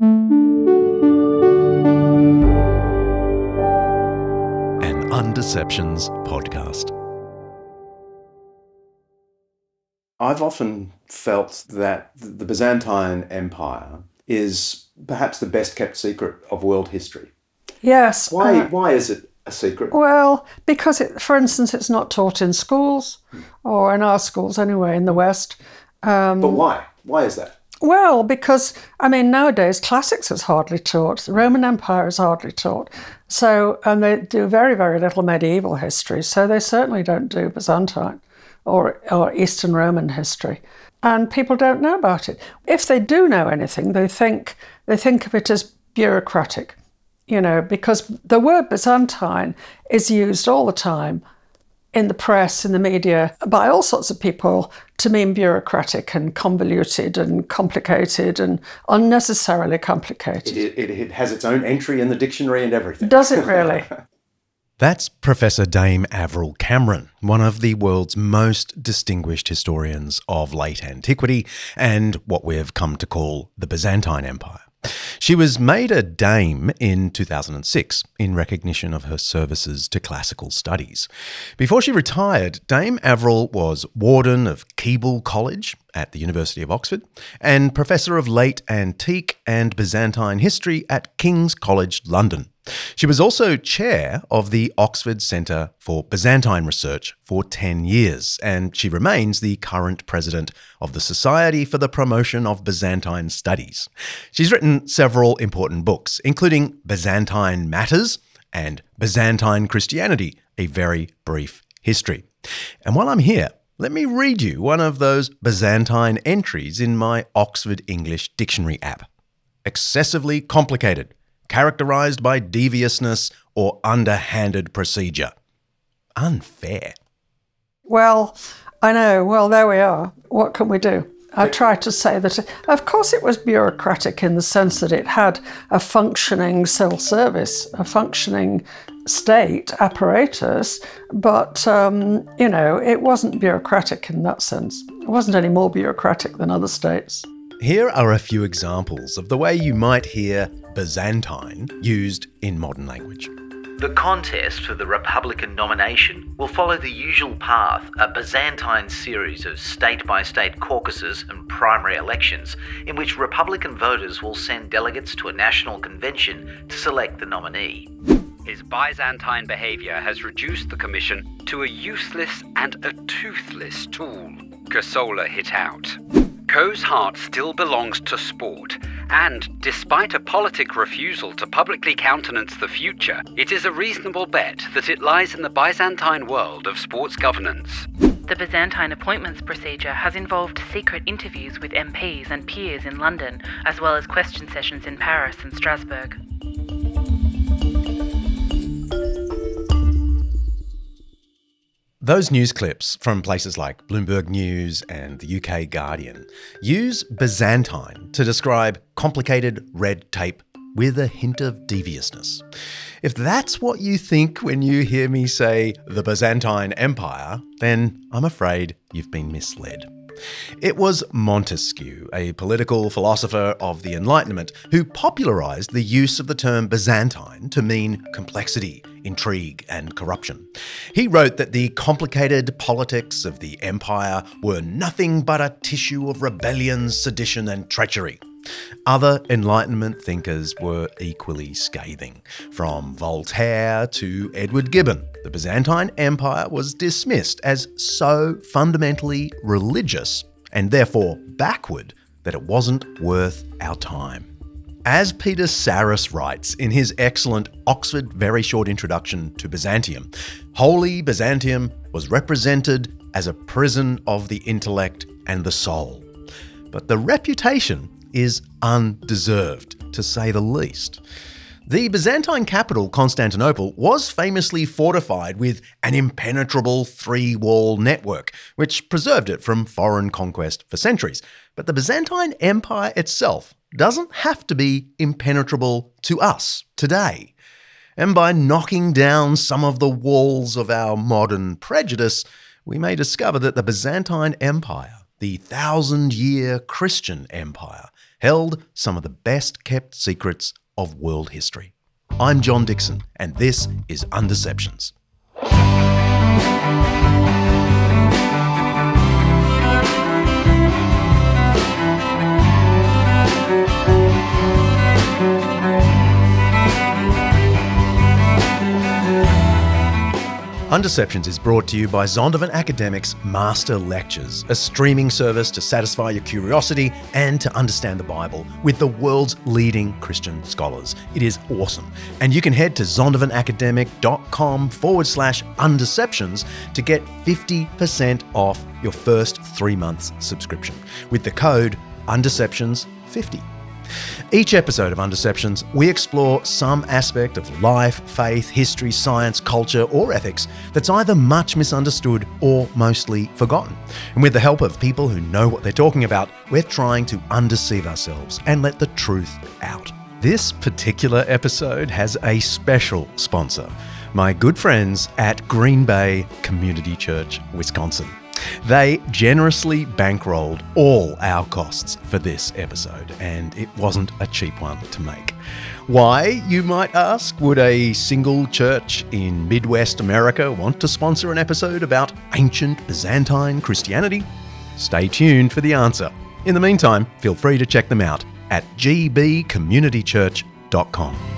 An Undeceptions podcast. I've often felt that the Byzantine Empire is perhaps the best kept secret of world history. Yes. Why, uh, why is it a secret? well, because, it, for instance, it's not taught in schools, or in our schools anyway, in the West. Um, But why? Why is that? Well, because, I mean, nowadays classics is hardly taught, the Roman Empire is hardly taught. So, and they do very, very little medieval history. So they certainly don't do Byzantine or, or Eastern Roman history. And people don't know about it. If they do know anything, they think, they think of it as bureaucratic, you know, because the word Byzantine is used all the time in the press, in the media, by all sorts of people to mean bureaucratic and convoluted and complicated and unnecessarily complicated. It, it, it has its own entry in the dictionary and everything. Does it really? That's Professor Dame Averil Cameron, one of the world's most distinguished historians of late antiquity and what we have come to call the Byzantine Empire. She was made a dame in 2006 in recognition of her services to classical studies. Before she retired, Dame Averil was warden of Keble College at the University of Oxford and professor of late antique and Byzantine history at King's College London. She was also chair of the Oxford Centre for Byzantine Research for 10 years, and she remains the current president of the Society for the Promotion of Byzantine Studies. She's written several important books, including Byzantine Matters and Byzantine Christianity, a very brief history. And while I'm here, let me read you one of those Byzantine entries in my Oxford English Dictionary app. Excessively complicated characterized by deviousness or underhanded procedure. Unfair. Well, I know. Well, there we are. What can we do? I try to say that, of course, it was bureaucratic in the sense that it had a functioning civil service, a functioning state apparatus, but, um, you know, it wasn't bureaucratic in that sense. It wasn't any more bureaucratic than other states. Here are a few examples of the way you might hear Byzantine used in modern language. The contest for the Republican nomination will follow the usual path, a Byzantine series of state by state caucuses and primary elections, in which Republican voters will send delegates to a national convention to select the nominee. His Byzantine behavior has reduced the Commission to a useless and a toothless tool. Casola hit out. Coe's heart still belongs to sport, and despite a politic refusal to publicly countenance the future, it is a reasonable bet that it lies in the Byzantine world of sports governance. The Byzantine appointments procedure has involved secret interviews with MPs and peers in London, as well as question sessions in Paris and Strasbourg. Those news clips from places like Bloomberg News and the UK Guardian use Byzantine to describe complicated red tape with a hint of deviousness. If that's what you think when you hear me say the Byzantine Empire, then I'm afraid you've been misled. It was Montesquieu, a political philosopher of the Enlightenment, who popularised the use of the term Byzantine to mean complexity, intrigue, and corruption. He wrote that the complicated politics of the empire were nothing but a tissue of rebellion, sedition, and treachery. Other Enlightenment thinkers were equally scathing. From Voltaire to Edward Gibbon, the Byzantine Empire was dismissed as so fundamentally religious and therefore backward that it wasn't worth our time. As Peter Sarris writes in his excellent Oxford Very Short Introduction to Byzantium, Holy Byzantium was represented as a prison of the intellect and the soul. But the reputation is undeserved, to say the least. The Byzantine capital, Constantinople, was famously fortified with an impenetrable three wall network, which preserved it from foreign conquest for centuries. But the Byzantine Empire itself doesn't have to be impenetrable to us today. And by knocking down some of the walls of our modern prejudice, we may discover that the Byzantine Empire, the thousand year Christian empire, held some of the best kept secrets of world history. I'm John Dickson, and this is Undeceptions. Undeceptions is brought to you by Zondervan Academics Master Lectures, a streaming service to satisfy your curiosity and to understand the Bible with the world's leading Christian scholars. It is awesome. And you can head to zondervanacademic.com forward slash undeceptions to get 50% off your first three months subscription with the code undeceptions50. Each episode of Undeceptions, we explore some aspect of life, faith, history, science, culture, or ethics that's either much misunderstood or mostly forgotten. And with the help of people who know what they're talking about, we're trying to undeceive ourselves and let the truth out. This particular episode has a special sponsor my good friends at Green Bay Community Church, Wisconsin. They generously bankrolled all our costs for this episode, and it wasn't a cheap one to make. Why, you might ask, would a single church in Midwest America want to sponsor an episode about ancient Byzantine Christianity? Stay tuned for the answer. In the meantime, feel free to check them out at gbcommunitychurch.com.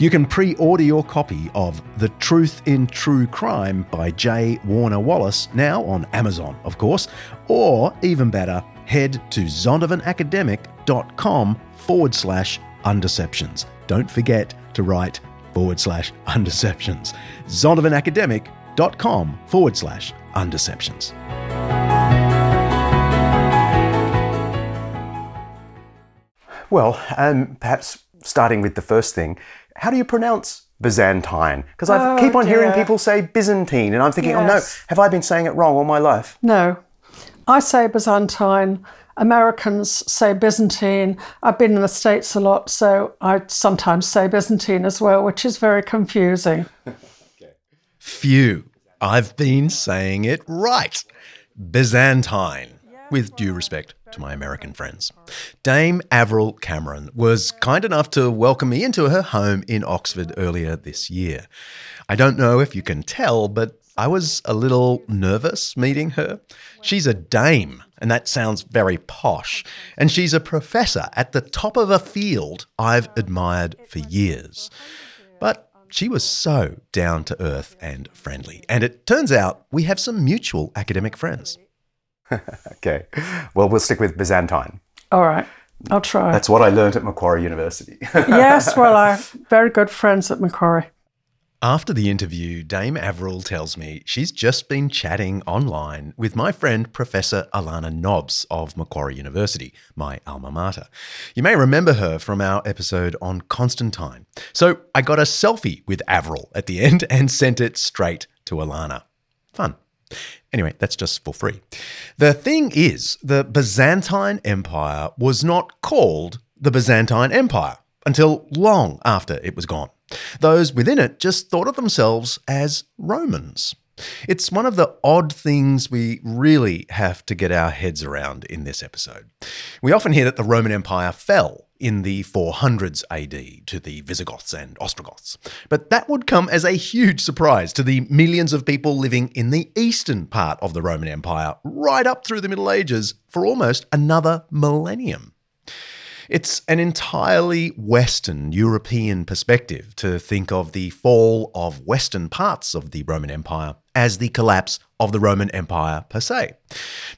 You can pre order your copy of The Truth in True Crime by J. Warner Wallace now on Amazon, of course, or even better, head to zondervanacademic.com forward slash undeceptions. Don't forget to write forward slash undeceptions. zondervanacademic.com forward slash undeceptions. Well, um, perhaps starting with the first thing, how do you pronounce Byzantine? Because I Oh, keep on hearing people say Byzantine, and I'm thinking, oh no, have I been saying it wrong all my life? No. I say Byzantine. Americans say Byzantine. I've been in the States a lot, so I sometimes say Byzantine as well, which is very confusing. Phew, I've been saying it right. Byzantine, with due respect to my American friends. Dame Averil Cameron was kind enough to welcome me into her home in Oxford earlier this year. I don't know if you can tell, but I was a little nervous meeting her. She's a dame, and that sounds very posh, and she's a professor at the top of a field I've admired for years. But she was so down to earth and friendly. And it turns out we have some mutual academic friends. Okay, well, we'll stick with Byzantine. All right, I'll try. That's what I learned at Macquarie University. yes, well, I'm very good friends at Macquarie. After the interview, Dame Averil tells me she's just been chatting online with my friend Professor Alanna Nobbs of Macquarie University, my alma mater. You may remember her from our episode on Constantine. So I got a selfie with Averil at the end and sent it straight to Alanna. Fun. Anyway, that's just for free. The thing is, the Byzantine Empire was not called the Byzantine Empire until long after it was gone. Those within it just thought of themselves as Romans. It's one of the odd things we really have to get our heads around in this episode. We often hear that the Roman Empire fell in the 400s AD to the Visigoths and Ostrogoths, but that would come as a huge surprise to the millions of people living in the eastern part of the Roman Empire right up through the Middle Ages for almost another millennium. It's an entirely Western European perspective to think of the fall of Western parts of the Roman Empire as the collapse of the Roman Empire per se.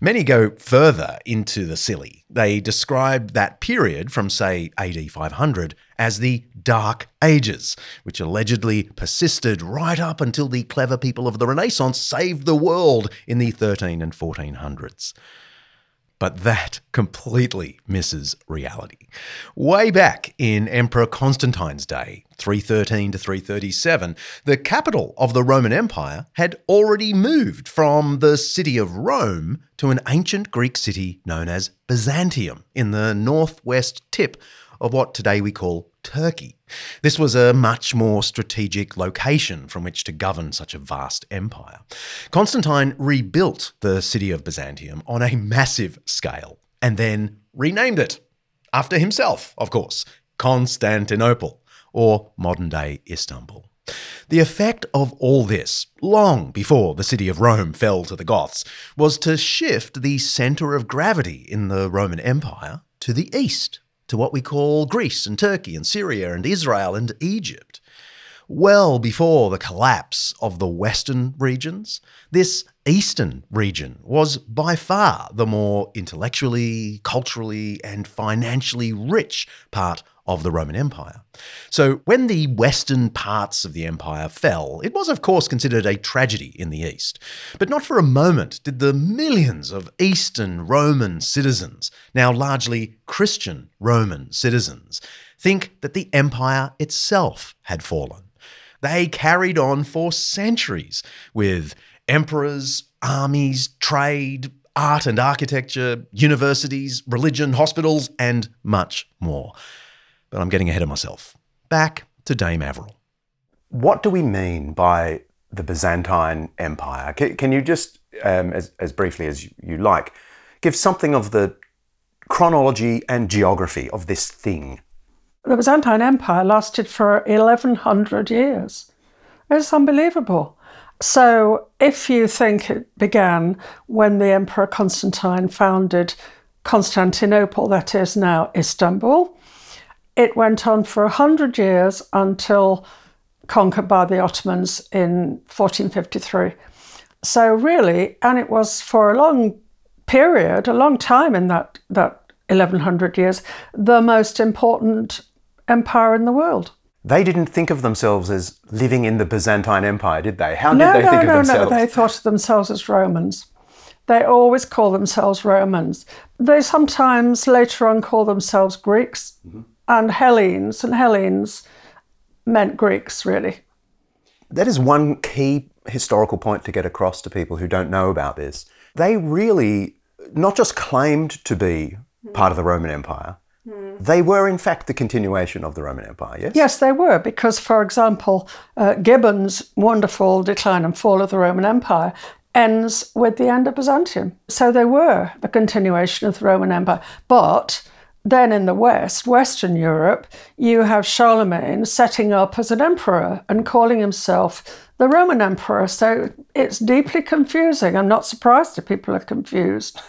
Many go further into the silly. They describe that period from, say, AD 500 as the Dark Ages, which allegedly persisted right up until the clever people of the Renaissance saved the world in the 13 and 1400s. But that completely misses reality. Way back in Emperor Constantine's day, 313 to 337, the capital of the Roman Empire had already moved from the city of Rome to an ancient Greek city known as Byzantium in the northwest tip of what today we call Turkey. This was a much more strategic location from which to govern such a vast empire. Constantine rebuilt the city of Byzantium on a massive scale and then renamed it after himself, of course, Constantinople, or modern day Istanbul. The effect of all this, long before the city of Rome fell to the Goths, was to shift the centre of gravity in the Roman Empire to the east, to what we call Greece and Turkey and Syria and Israel and Egypt. Well before the collapse of the western regions, this eastern region was by far the more intellectually, culturally, and financially rich part of the Roman Empire. So when the western parts of the empire fell, it was, of course, considered a tragedy in the East. But not for a moment did the millions of Eastern Roman citizens, now largely Christian Roman citizens, think that the empire itself had fallen. They carried on for centuries with emperors, armies, trade, art and architecture, universities, religion, hospitals, and much more but I'm getting ahead of myself. Back to Dame Averil. What do we mean by the Byzantine Empire? Can, can you just, um, as, as briefly as you like, give something of the chronology and geography of this thing? The Byzantine Empire lasted for 1100 years. It's unbelievable. So, if you think it began when the Emperor Constantine founded Constantinople, that is now Istanbul, it went on for 100 years until conquered by the Ottomans in 1453. So, really, and it was for a long period, a long time in that, that 1100 years, the most important empire in the world. They didn't think of themselves as living in the Byzantine Empire, did they? How no, did they no, think no, of themselves? No, they thought of themselves as Romans. They always call themselves Romans. They sometimes later on call themselves Greeks. Mm-hmm and Hellenes, and Hellenes meant Greeks, really. That is one key historical point to get across to people who don't know about this. They really not just claimed to be part of the Roman Empire, they were in fact the continuation of the Roman Empire, yes? Yes, they were, because, for example, uh, Gibbon's wonderful Decline and Fall of the Roman Empire ends with the end of Byzantium. So they were the continuation of the Roman Empire. But then in the West, Western Europe, you have Charlemagne setting up as an emperor and calling himself the Roman emperor. So it's deeply confusing. I'm not surprised if people are confused.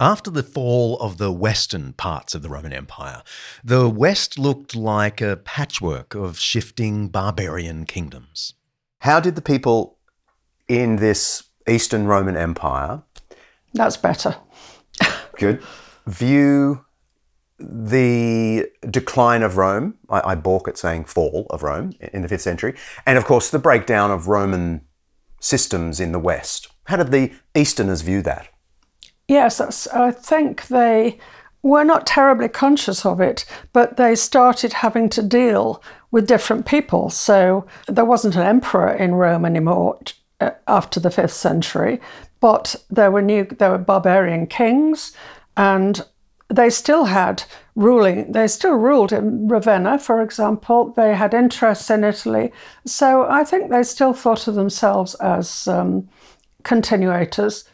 After the fall of the western parts of the Roman Empire, the West looked like a patchwork of shifting barbarian kingdoms. How did the people in this Eastern Roman Empire. That's better. good. View the decline of Rome. I, I, balk at saying fall of Rome in the fifth century, and of course the breakdown of Roman systems in the West. How did the Easterners view that? Yes, I think they were not terribly conscious of it, but they started having to deal with different people. So there wasn't an emperor in Rome anymore. uh, after the fifth century, but there were new, there were barbarian kings, and they still had ruling. They still ruled in Ravenna, for example. They had interests in Italy, so I think they still thought of themselves as um, continuators.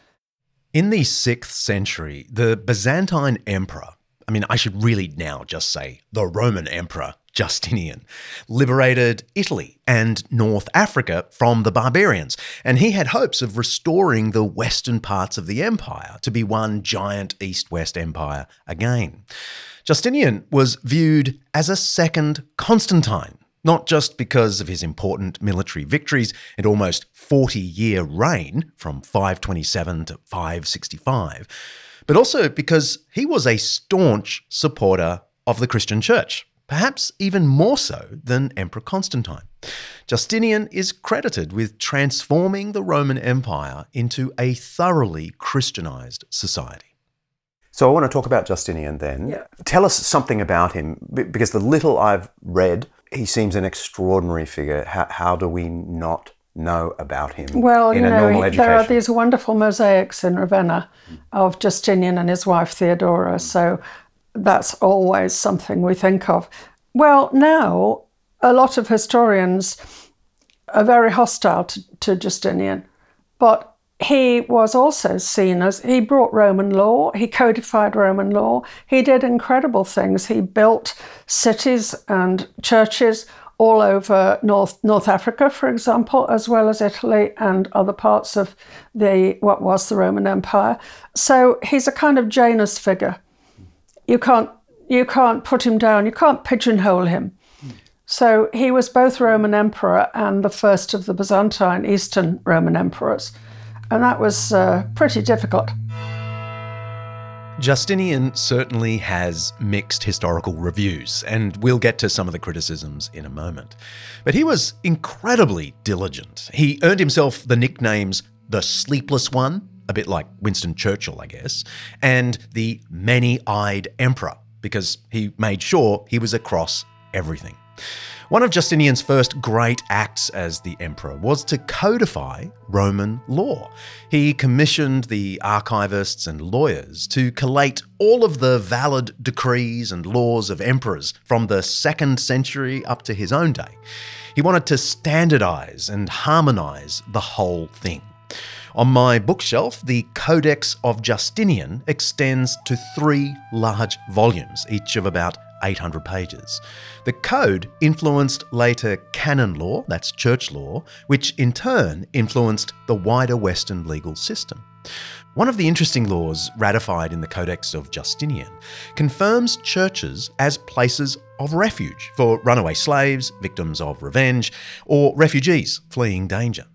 In the 6th century, the Byzantine emperor, I mean, I should really now just say the Roman emperor, Justinian, liberated Italy and North Africa from the barbarians, and he had hopes of restoring the western parts of the empire to be one giant east west empire again. Justinian was viewed as a second Constantine, not just because of his important military victories and almost 40 year reign from 527 to 565, but also because he was a staunch supporter of the Christian church perhaps even more so than Emperor Constantine. Justinian is credited with transforming the Roman Empire into a thoroughly Christianized society. So I want to talk about Justinian then. Yeah. Tell us something about him, because the little I've read, he seems an extraordinary figure. How, how do we not know about him Well, in you a normal know, education? there are these wonderful mosaics in Ravenna of Justinian and his wife Theodora. So that's always something we think of. Well, now a lot of historians are very hostile to, to Justinian, but he was also seen as he brought Roman law, he codified Roman law, he did incredible things. He built cities and churches all over North North Africa, for example, as well as Italy and other parts of the what was the Roman Empire. So he's a kind of Janus figure. You can't you can't put him down, you can't pigeonhole him. So he was both Roman emperor and the first of the Byzantine Eastern Roman emperors. And that was uh, pretty difficult. Justinian certainly has mixed historical reviews, and we'll get to some of the criticisms in a moment. But he was incredibly diligent. He earned himself the nicknames the Sleepless One, a bit like Winston Churchill, I guess, and the Many Eyed Emperor, because he made sure he was across everything. One of Justinian's first great acts as the emperor was to codify Roman law. He commissioned the archivists and lawyers to collate all of the valid decrees and laws of emperors from the second century up to his own day. He wanted to standardize and harmonize the whole thing. On my bookshelf, the Codex of Justinian extends to three large volumes, each of about 800 pages. The code influenced later canon law, that's church law, which in turn influenced the wider Western legal system. One of the interesting laws ratified in the Codex of Justinian confirms churches as places of refuge for runaway slaves, victims of revenge, or refugees fleeing danger.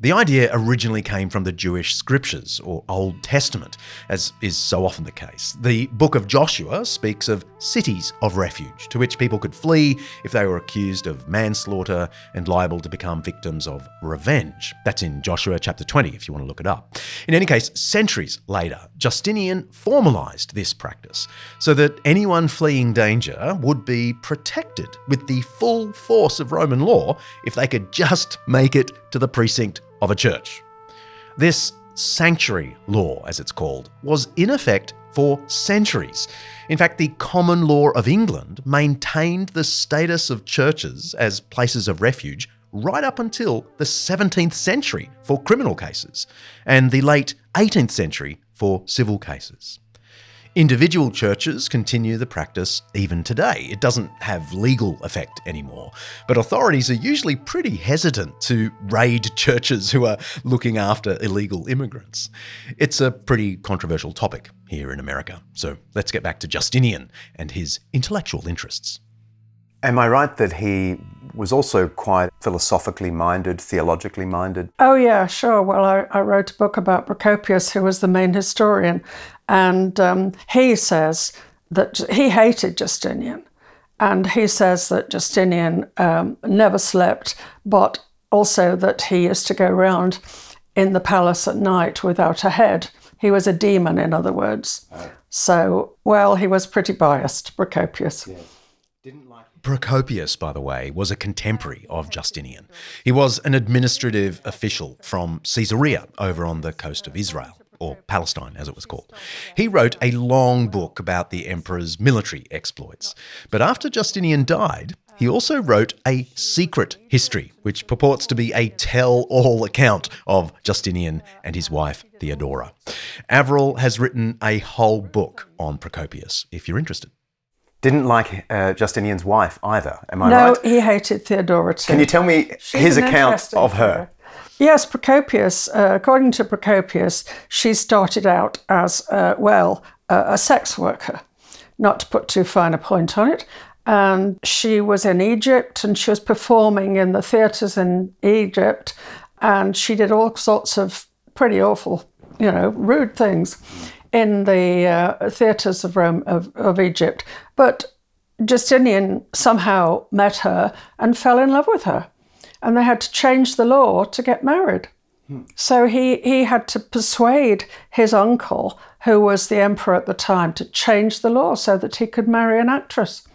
The idea originally came from the Jewish scriptures, or Old Testament, as is so often the case. The book of Joshua speaks of cities of refuge to which people could flee if they were accused of manslaughter and liable to become victims of revenge. That's in Joshua chapter 20, if you want to look it up. In any case, centuries later, Justinian formalized this practice so that anyone fleeing danger would be protected with the full force of Roman law if they could just make it to the precinct of a church. This sanctuary law, as it's called, was in effect for centuries. In fact, the common law of England maintained the status of churches as places of refuge right up until the 17th century for criminal cases and the late 18th century for civil cases. Individual churches continue the practice even today. It doesn't have legal effect anymore, but authorities are usually pretty hesitant to raid churches who are looking after illegal immigrants. It's a pretty controversial topic here in America. So let's get back to Justinian and his intellectual interests. Am I right that he was also quite philosophically minded, theologically minded? Oh, yeah, sure. Well, I, I wrote a book about Procopius, who was the main historian, and um, he says that he hated Justinian. And he says that Justinian um, never slept, but also that he used to go around in the palace at night without a head. He was a demon, in other words. So, well, he was pretty biased, Procopius. Procopius, by the way, was a contemporary of Justinian. He was an administrative official from Caesarea over on the coast of Israel or Palestine as it was called. He wrote a long book about the emperor's military exploits. But after Justinian died, he also wrote a secret history, which purports to be a tell all account of Justinian and his wife Theodora. Averil has written a whole book on Procopius, if you're interested. Didn't like uh, Justinian's wife either, am I no, right? he hated Theodora too. Can you tell me She's his account of her? Yes, Procopius, uh, according to Procopius, she started out as, uh, well, uh, a sex worker, not to put too fine a point on it. And she was in Egypt and she was performing in the theatres in Egypt. And she did all sorts of pretty awful, you know, rude things in the uh, theatres of Rome, of, of Egypt. But Justinian somehow met her and fell in love with her and they had to change the law to get married. So he, he had to persuade his uncle, who was the emperor at the time, to change the law so that he could marry an actress.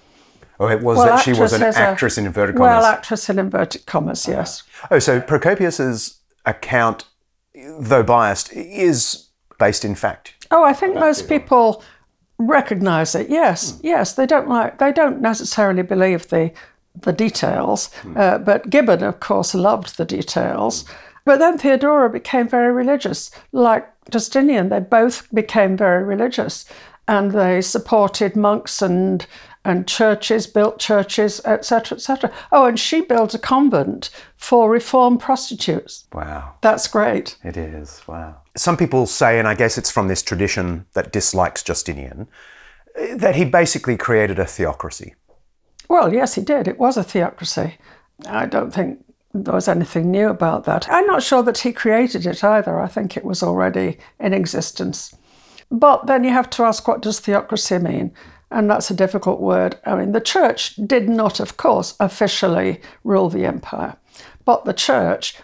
Oh, it was Well, that she was an is a- actress in inverted commas. Well, actress in inverted commas, yes. oh, so Procopius's account, though biased, is based in fact. Oh, I think most people recognize it. Yes, hmm. yes. They don't like. They don't necessarily believe the the details. Hmm. Uh, but Gibbon, of course, loved the details. Hmm. But then Theodora became very religious, like Justinian. They both became very religious, and they supported monks and and churches, built churches, etc., etc. Oh, and she built a convent for reformed prostitutes. Wow. That's great. It is, wow. Some people say, and I guess it's from this tradition that dislikes Justinian, eh, that he basically created a theocracy. Well, yes, he did. It was a theocracy. I don't think there was anything new about that. I'm not sure that he created it either. I think it was already in existence. But then you have to ask what does theocracy mean? And that's a difficult word. I mean, the church did not, of course, officially rule the empire. But the church,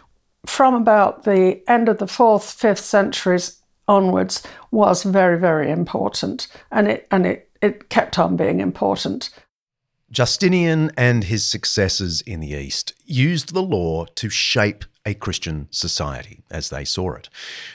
from about the end of the fourth, fifth centuries onwards, was very, very important. And it, and it, it kept on being important. Justinian and his successors in the East used the law to shape a Christian society as they saw it.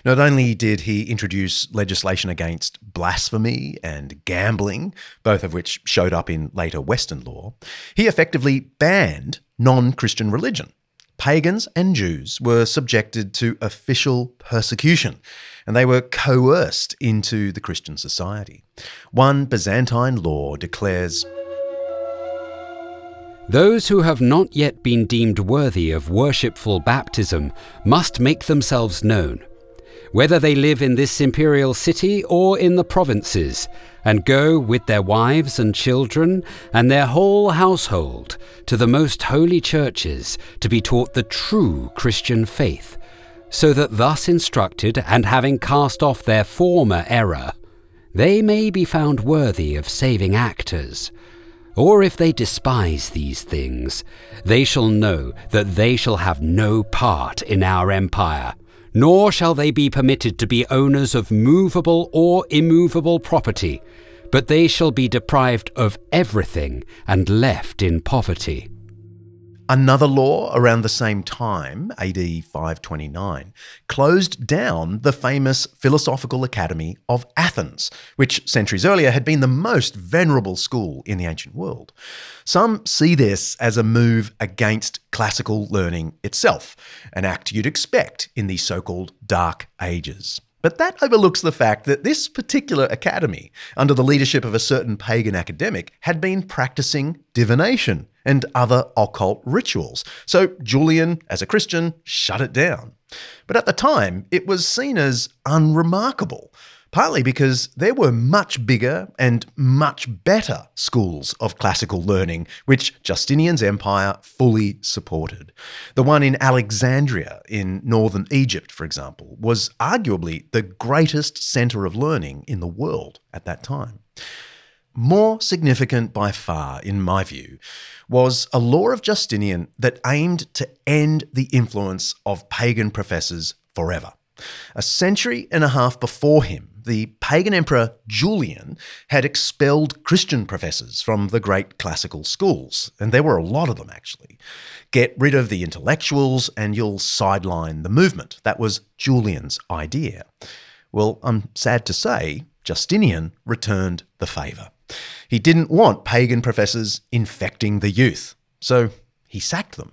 Not only did he introduce legislation against blasphemy and gambling, both of which showed up in later Western law, he effectively banned non Christian religion. Pagans and Jews were subjected to official persecution, and they were coerced into the Christian society. One Byzantine law declares Those who have not yet been deemed worthy of worshipful baptism must make themselves known, whether they live in this imperial city or in the provinces, and go with their wives and children and their whole household to the most holy churches to be taught the true Christian faith, so that thus instructed and having cast off their former error, they may be found worthy of saving actors. Or if they despise these things, they shall know that they shall have no part in our empire, nor shall they be permitted to be owners of movable or immovable property, but they shall be deprived of everything and left in poverty. Another law around the same time, AD 529, closed down the famous Philosophical Academy of Athens, which centuries earlier had been the most venerable school in the ancient world. Some see this as a move against classical learning itself, an act you'd expect in the so called Dark Ages. But that overlooks the fact that this particular academy, under the leadership of a certain pagan academic, had been practicing divination and other occult rituals. So Julian, as a Christian, shut it down. But at the time, it was seen as unremarkable, partly because there were much bigger and much better schools of classical learning, which Justinian's empire fully supported. The one in Alexandria in northern Egypt, for example, was arguably the greatest centre of learning in the world at that time. More significant by far, in my view, was a law of Justinian that aimed to end the influence of pagan professors forever. A century and a half before him, the pagan emperor Julian had expelled Christian professors from the great classical schools, and there were a lot of them actually. Get rid of the intellectuals and you'll sideline the movement. That was Julian's idea. Well, I'm sad to say, Justinian returned the favour. He didn't want pagan professors infecting the youth, so he sacked them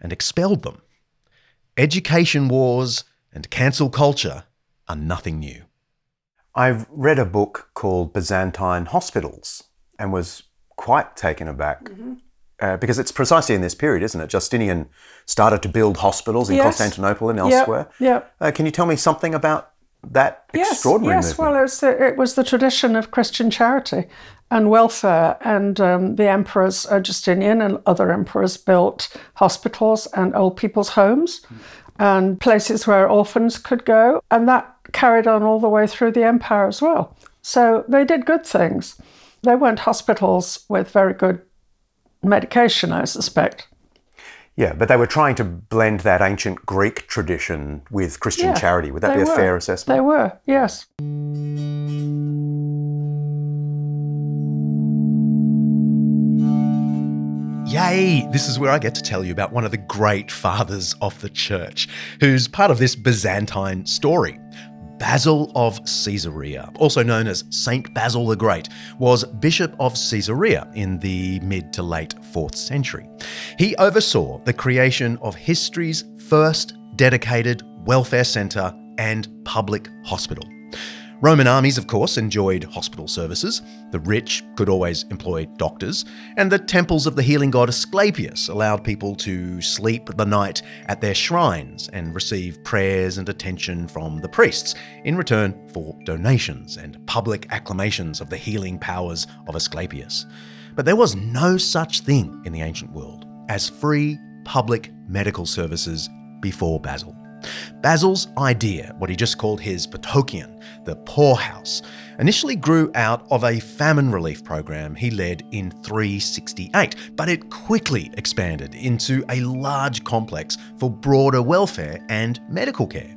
and expelled them. Education wars and cancel culture are nothing new. I've read a book called Byzantine Hospitals and was quite taken aback uh, because it's precisely in this period, isn't it? Justinian started to build hospitals in Yes. Constantinople and Yep, elsewhere. yep. Uh, can you tell me something about that extraordinary yes, yes. movement? Well, it was, the, it was the tradition of Christian charity and welfare, and um, the emperors, uh, Justinian and other emperors, built hospitals and old people's homes and places where orphans could go, and that carried on all the way through the empire as well. So they did good things. They weren't hospitals with very good medication, I suspect. Yeah, but they were trying to blend that ancient Greek tradition with Christian Yeah, charity. Would that be a were. fair assessment? They were, yes. Yay! This is where I get to tell you about one of the great fathers of the church, who's part of this Byzantine story. Basil of Caesarea, also known as Saint Basil the Great, was Bishop of Caesarea in the mid to late 4th century. He oversaw the creation of history's first dedicated welfare centre and public hospital. Roman armies, of course, enjoyed hospital services. The rich could always employ doctors, and the temples of the healing god Asclepius allowed people to sleep the night at their shrines and receive prayers and attention from the priests in return for donations and public acclamations of the healing powers of Asclepius. But there was no such thing in the ancient world as free public medical services before Basil. Basil's idea, what he just called his ptocheion, the poorhouse, initially grew out of a famine relief program he led in 368, but it quickly expanded into a large complex for broader welfare and medical care.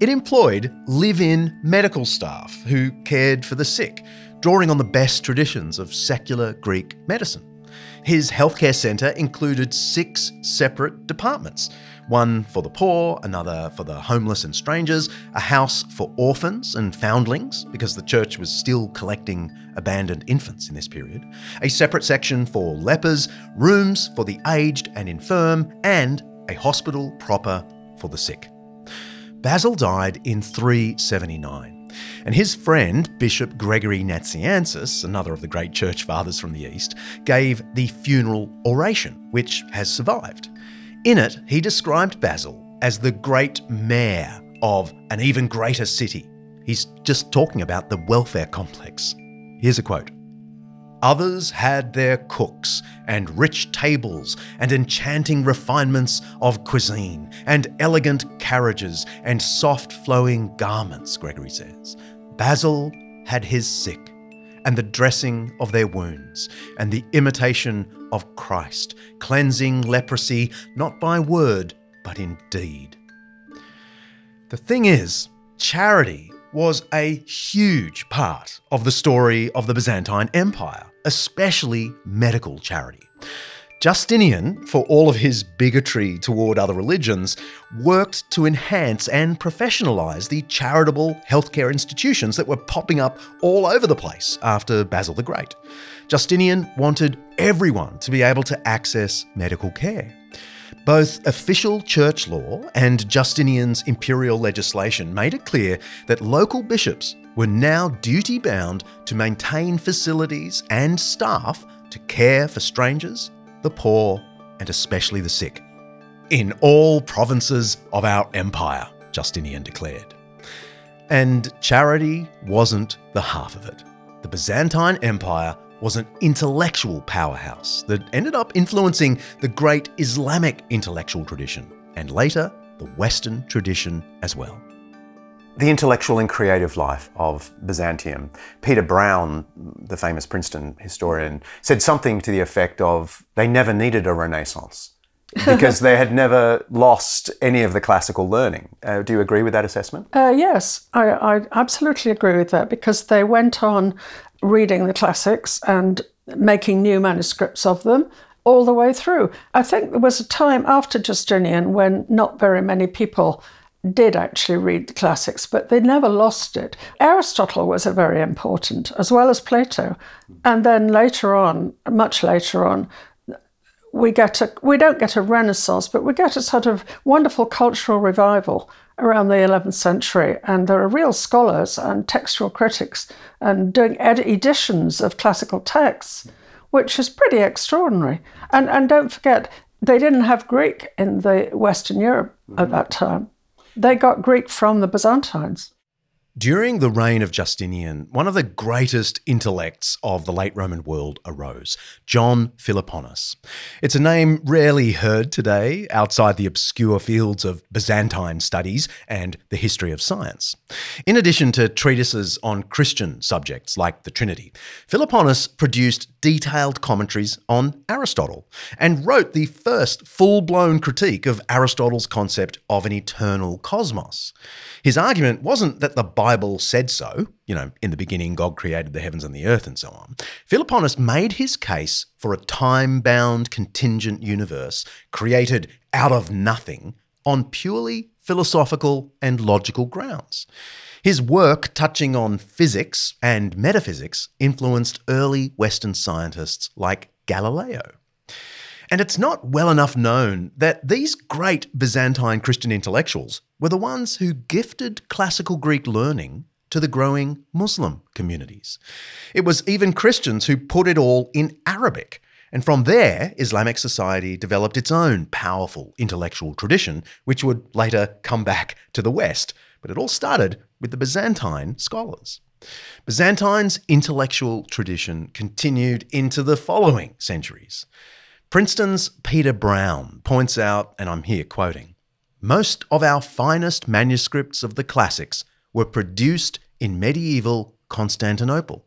It employed live in medical staff who cared for the sick, drawing on the best traditions of secular Greek medicine. His healthcare centre included six separate departments one for the poor, another for the homeless and strangers, a house for orphans and foundlings, because the church was still collecting abandoned infants in this period, a separate section for lepers, rooms for the aged and infirm, and a hospital proper for the sick. Basil died in 379, and his friend, Bishop Gregory Nazianzus, another of the great church fathers from the East, gave the funeral oration, which has survived. In it, he described Basil as the great mayor of an even greater city. He's just talking about the welfare complex. Here's a quote. Others had their cooks and rich tables and enchanting refinements of cuisine and elegant carriages and soft flowing garments, Gregory says. Basil had his sick and the dressing of their wounds and the imitation of Christ, cleansing leprosy not by word but in deed. The thing is, charity was a huge part of the story of the Byzantine Empire, especially medical charity. Justinian, for all of his bigotry toward other religions, worked to enhance and professionalize the charitable healthcare institutions that were popping up all over the place after Basil the Great. Justinian wanted everyone to be able to access medical care. Both official church law and Justinian's imperial legislation made it clear that local bishops were now duty bound to maintain facilities and staff to care for strangers, the poor, and especially the sick. In all provinces of our empire, Justinian declared. And charity wasn't the half of it. The Byzantine Empire was an intellectual powerhouse that ended up influencing the great Islamic intellectual tradition, and later the Western tradition as well. The intellectual and creative life of Byzantium. Peter Brown, the famous Princeton historian, said something to the effect of they never needed a renaissance. because they had never lost any of the classical learning. Uh, do you agree with that assessment? Uh, yes, I, I absolutely agree with that because they went on reading the classics and making new manuscripts of them all the way through. I think there was a time after Justinian when not very many people did actually read the classics, but they never lost it. Aristotle was a very important, as well as Plato. And then later on, much later on, we get a we don't get a renaissance, but we get a sort of wonderful cultural revival around the 11th century, and there are real scholars and textual critics and doing ed- editions of classical texts, which is pretty extraordinary. And and don't forget, they didn't have Greek in the Western Europe at that time. They got Greek from the Byzantines. During the reign of Justinian, one of the greatest intellects of the late Roman world arose, John Philoponus. It's a name rarely heard today outside the obscure fields of Byzantine studies and the history of science. In addition to treatises on Christian subjects like the Trinity, Philoponus produced detailed commentaries on Aristotle and wrote the first full blown critique of Aristotle's concept of an eternal cosmos. His argument wasn't that the Bible said so, you know, in the beginning God created the heavens and the earth and so on. Philoponus made his case for a time bound contingent universe created out of nothing on purely philosophical and logical grounds. His work touching on physics and metaphysics influenced early Western scientists like Galileo. And it's not well enough known that these great Byzantine Christian intellectuals were the ones who gifted classical Greek learning to the growing Muslim communities. It was even Christians who put it all in Arabic. And from there, Islamic society developed its own powerful intellectual tradition, which would later come back to the West. But it all started with the Byzantine scholars. Byzantine's intellectual tradition continued into the following centuries. Princeton's Peter Brown points out, and I'm here quoting most of our finest manuscripts of the classics were produced in medieval Constantinople.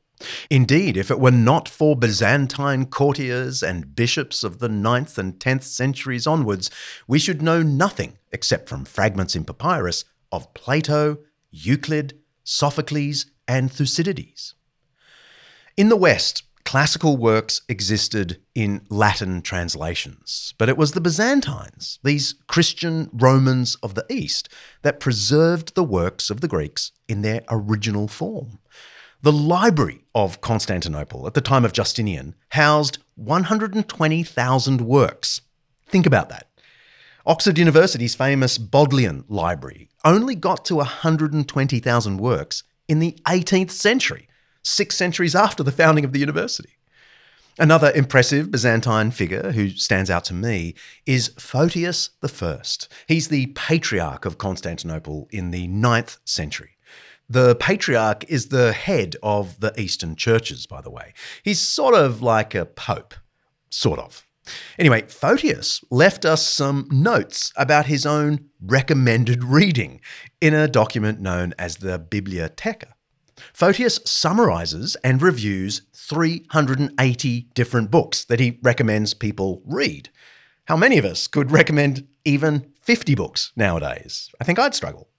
Indeed, if it were not for Byzantine courtiers and bishops of the 9th and 10th centuries onwards, we should know nothing except from fragments in papyrus of Plato, Euclid, Sophocles, and Thucydides. In the West, classical works existed in Latin translations, but it was the Byzantines, these Christian Romans of the East, that preserved the works of the Greeks in their original form. The Library of Constantinople at the time of Justinian housed 120,000 works. Think about that. Oxford University's famous Bodleian Library only got to 120,000 works in the 18th century six centuries after the founding of the university. Another impressive Byzantine figure who stands out to me is Photius I. He's the patriarch of Constantinople in the 9th century. The patriarch is the head of the Eastern churches, by the way. He's sort of like a pope, sort of. Anyway, Photius left us some notes about his own recommended reading in a document known as the Bibliotheca. Photius summarizes and reviews 380 different books that he recommends people read. How many of us could recommend even 50 books nowadays? I think I'd struggle.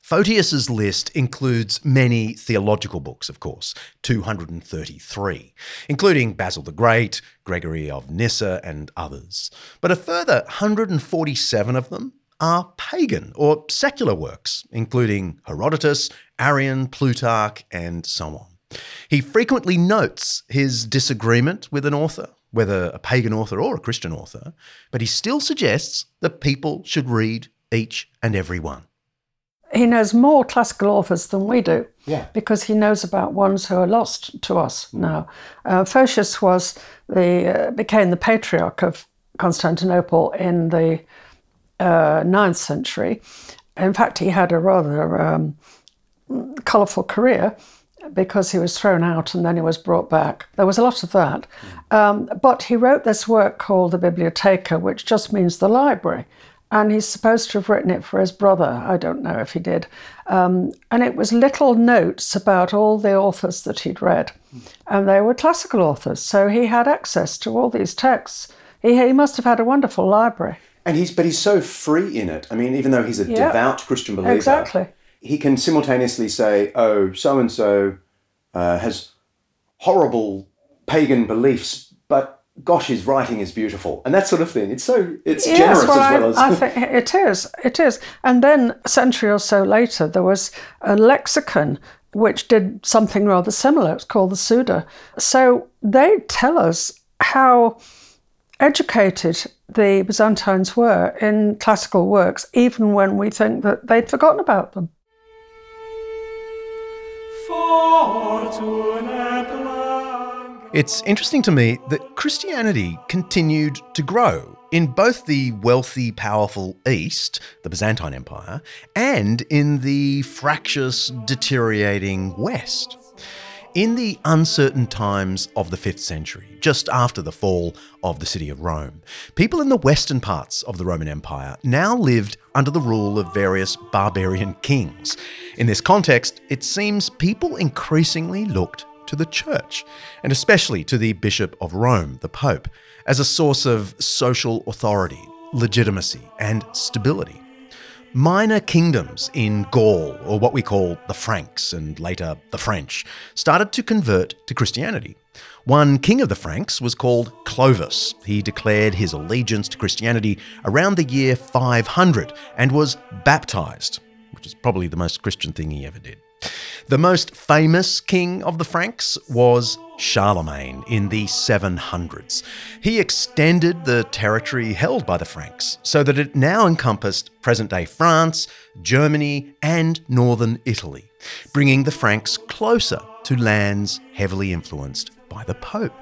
Photius's list includes many theological books, of course, 233, including Basil the Great, Gregory of Nyssa, and others. But a further 147 of them are pagan or secular works, including Herodotus, Arrian, Plutarch, and so on. He frequently notes his disagreement with an author, whether a pagan author or a Christian author, but he still suggests that people should read each and every one. He knows more classical authors than we do, Yeah. because he knows about ones who are lost to us now. Uh, Photius was the uh, became the patriarch of Constantinople in the uh, 9th century. In fact, he had a rather um, colourful career because he was thrown out and then he was brought back. There was a lot of that. Um, but he wrote this work called the Bibliotheca, which just means the library. And he's supposed to have written it for his brother. I don't know if he did. Um, and it was little notes about all the authors that he'd read. And they were classical authors. So he had access to all these texts. He, he must have had a wonderful library. And he's but he's so free in it. I mean, even though he's a Yeah. devout Christian believer, Exactly. he can simultaneously say, "Oh, so and so has horrible pagan beliefs, but gosh, his writing is beautiful," and that sort of thing. It's so it's generous well, as well I, as I think it is. It is. And then a century or so later, there was a lexicon which did something rather similar. It's called the Suda. So they tell us how educated the Byzantines were in classical works, even when we think that they'd forgotten about them. It's interesting to me that Christianity continued to grow in both the wealthy, powerful East, the Byzantine Empire, and in the fractious, deteriorating West. In the uncertain times of the 5th century, just after the fall of the city of Rome, people in the western parts of the Roman Empire now lived under the rule of various barbarian kings. In this context, it seems people increasingly looked to the church, and especially to the Bishop of Rome, the Pope, as a source of social authority, legitimacy, and stability. Minor kingdoms in Gaul, or what we call the Franks and later the French, started to convert to Christianity. One king of the Franks was called Clovis. He declared his allegiance to Christianity around the year 500 and was baptized, which is probably the most Christian thing he ever did. The most famous king of the Franks was Charlemagne in the 700s. He extended the territory held by the Franks so that it now encompassed present day France, Germany, and northern Italy, bringing the Franks closer to lands heavily influenced by the Pope.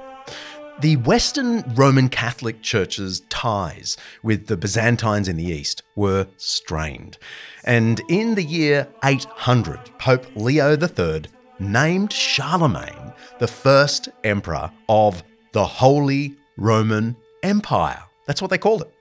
The Western Roman Catholic Church's ties with the Byzantines in the East were strained. And in the year 800, Pope Leo III named Charlemagne the first emperor of the Holy Roman Empire. That's what they called it.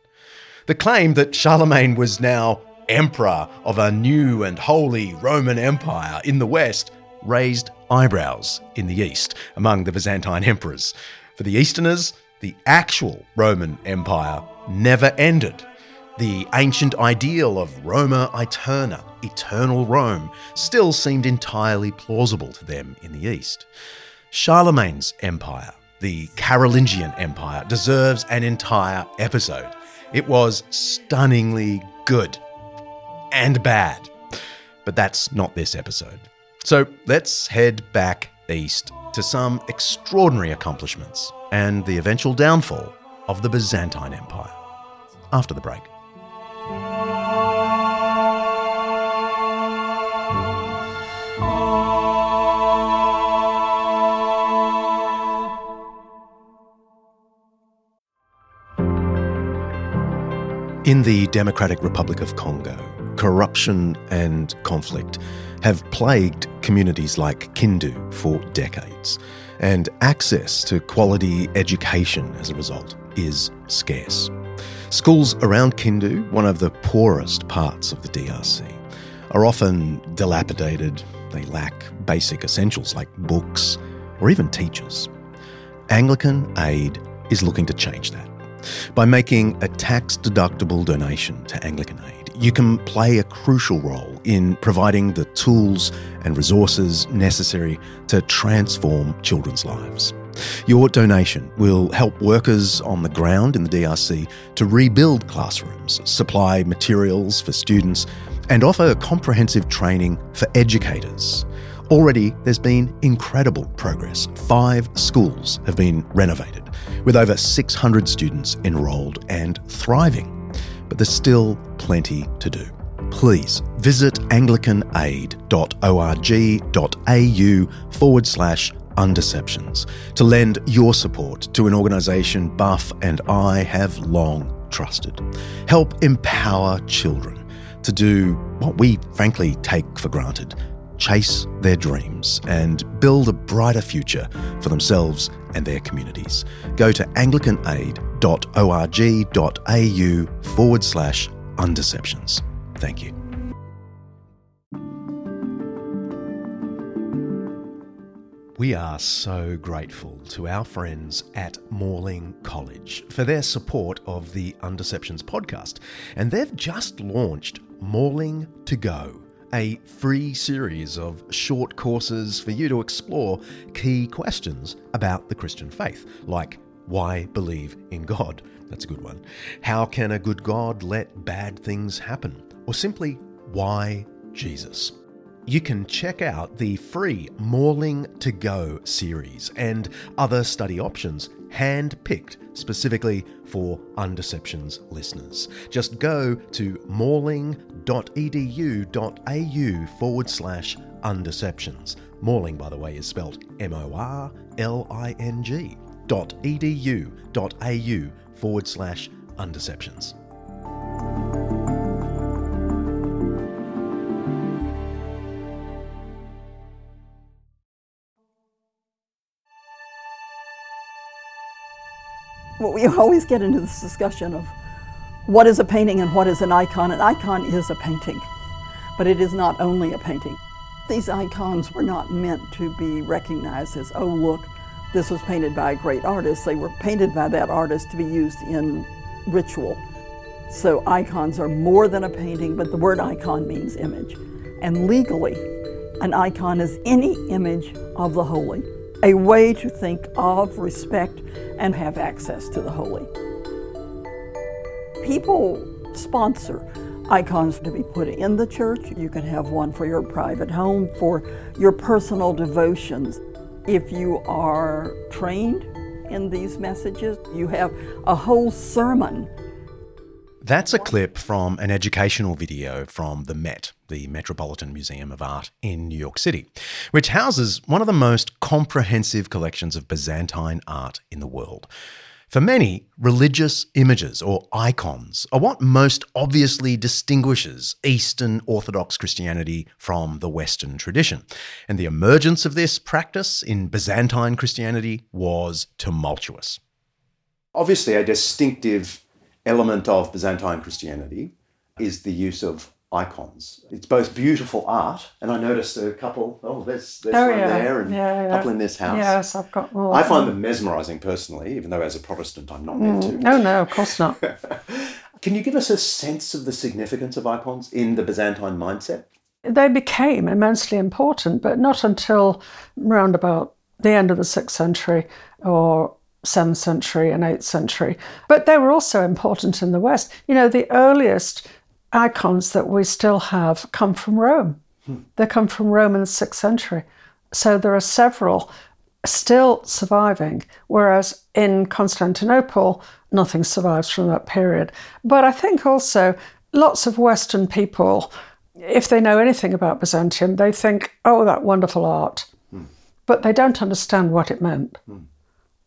The claim that Charlemagne was now emperor of a new and holy Roman Empire in the West raised eyebrows in the East among the Byzantine emperors. For the Easterners, the actual Roman Empire never ended. The ancient ideal of Roma Eterna, eternal Rome, still seemed entirely plausible to them in the East. Charlemagne's empire, the Carolingian Empire, deserves an entire episode. It was stunningly good and bad. But that's not this episode. So let's head back east to some extraordinary accomplishments and the eventual downfall of the Byzantine Empire. After the break. In the Democratic Republic of Congo, corruption and conflict have plagued communities like Kindu for decades, and access to quality education as a result is scarce. Schools around Kindu, one of the poorest parts of the DRC, are often dilapidated, they lack basic essentials like books or even teachers. Anglican Aid is looking to change that. By making a tax deductible donation to Anglican Aid, you can play a crucial role in providing the tools and resources necessary to transform children's lives. Your donation will help workers on the ground in the DRC to rebuild classrooms, supply materials for students, and offer comprehensive training for educators. Already, there's been incredible progress. Five schools have been renovated, with over 600 students enrolled and thriving. But there's still plenty to do. Please visit anglicanaid.org.au forward slash undeceptions to lend your support to an organisation Buff and I have long trusted. Help empower children to do what we frankly take for granted chase their dreams, and build a brighter future for themselves and their communities. Go to anglicanaid.org.au forward slash undeceptions. Thank you. We are so grateful to our friends at Morling College for their support of the Undeceptions podcast. And they've just launched Morling to Go, a free series of short courses for you to explore key questions about the Christian faith, like why believe in God? That's a good one. How can a good God let bad things happen? Or simply, why Jesus? You can check out the free Morling to Go series and other study options hand picked specifically for Undeceptions listeners. Just go to morling.edu.au forward slash undeceptions. Morling, by the way, is spelled M O R L I N G dot edu dot au forward slash undeceptions. We always get into this discussion of what is a painting and what is an icon. An icon is a painting, but it is not only a painting. These icons were not meant to be recognized as, oh, look, this was painted by a great artist. They were painted by that artist to be used in ritual. So icons are more than a painting, but the word icon means image. And legally, an icon is any image of the holy, a way to think of, respect, and have access to the holy. People sponsor icons to be put in the church. You can have one for your private home, for your personal devotions. If you are trained in these messages, you have a whole sermon That's a clip from an educational video from the Met, the Metropolitan Museum of Art in New York City, which houses one of the most comprehensive collections of Byzantine art in the world. For many, religious images or icons are what most obviously distinguishes Eastern Orthodox Christianity from the Western tradition. And the emergence of this practice in Byzantine Christianity was tumultuous. Obviously, a distinctive element of Byzantine Christianity is the use of icons. It's both beautiful art, and I noticed a couple. Oh, there's there's Oh, one yeah. there, and Yeah, a yeah. couple in this house. Yes, I've got more. I find them mesmerising personally, even though as a Protestant I'm not meant to. No, no, of course not. Can you give us a sense of the significance of icons in the Byzantine mindset? they became immensely important, but not until round about the end of the sixth century or seventh century and eighth century. But they were also important in the West. You know, the earliest icons that we still have come from Rome. Hmm. They come from Rome in the sixth century. So there are several still surviving, whereas in Constantinople, nothing survives from that period. But I think also lots of Western people, if they know anything about Byzantium, they think, oh, that wonderful art. Hmm. But they don't understand what it meant, hmm.